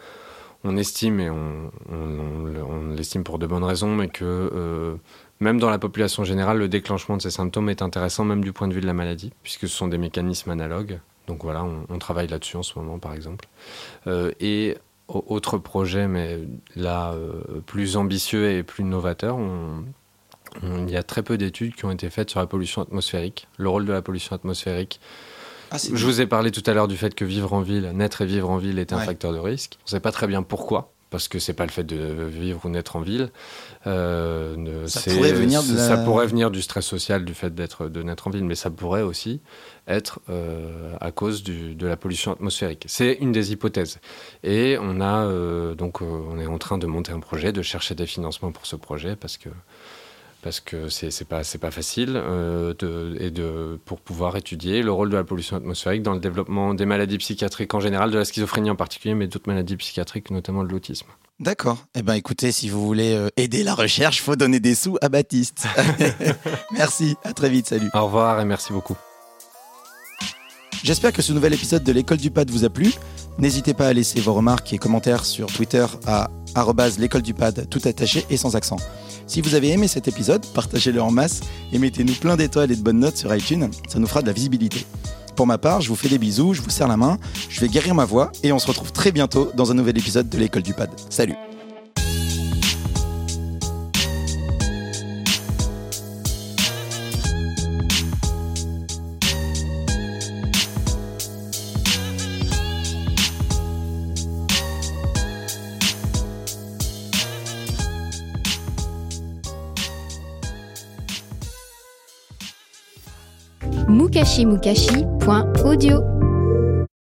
on estime, et on, on- on le- on l'estime pour de bonnes raisons, mais que euh, même dans la population générale, le déclenchement de ces symptômes est intéressant, même du point de vue de la maladie, puisque ce sont des mécanismes analogues. Donc voilà, on, travaille là-dessus en ce moment, par exemple. Euh, et au- autre projet, mais là euh, plus ambitieux et plus novateur, il y a très peu d'études qui ont été faites sur la pollution atmosphérique, le rôle de la pollution atmosphérique ah, je vous ai parlé tout à l'heure du fait que vivre en ville, naître et vivre en ville est un Ouais. facteur de risque. On ne sait pas très bien pourquoi, parce que c'est pas le fait de vivre ou naître en ville. Euh, ne- Ça pourrait venir de la- ça pourrait venir du stress social, du fait d'être de naître en ville, mais ça pourrait aussi être euh, à cause du- de la pollution atmosphérique. C'est une des hypothèses. Et on a euh, donc on est en train de monter un projet, de chercher des financements pour ce projet, parce que parce que c'est pas c'est pas facile euh, de, et de pour pouvoir étudier le rôle de la pollution atmosphérique dans le développement des maladies psychiatriques en général, de la schizophrénie en particulier, mais d'autres maladies psychiatriques, notamment de l'autisme. D'accord. Eh ben, écoutez, si vous voulez euh, aider la recherche, faut donner des sous à Baptiste. Merci. À très vite. Salut. Au revoir et merci beaucoup. J'espère que ce nouvel épisode de l'école du pad vous a plu. N'hésitez pas à laisser vos remarques et commentaires sur Twitter à l'école du pad tout attaché et sans accent. Si vous avez aimé cet épisode, partagez-le en masse et mettez-nous plein d'étoiles et de bonnes notes sur iTunes, ça nous fera de la visibilité. Pour ma part, je vous fais des bisous, je vous serre la main, je vais guérir ma voix et on se retrouve très bientôt dans un nouvel épisode de l'école du pad. Salut mukashimukashi.audio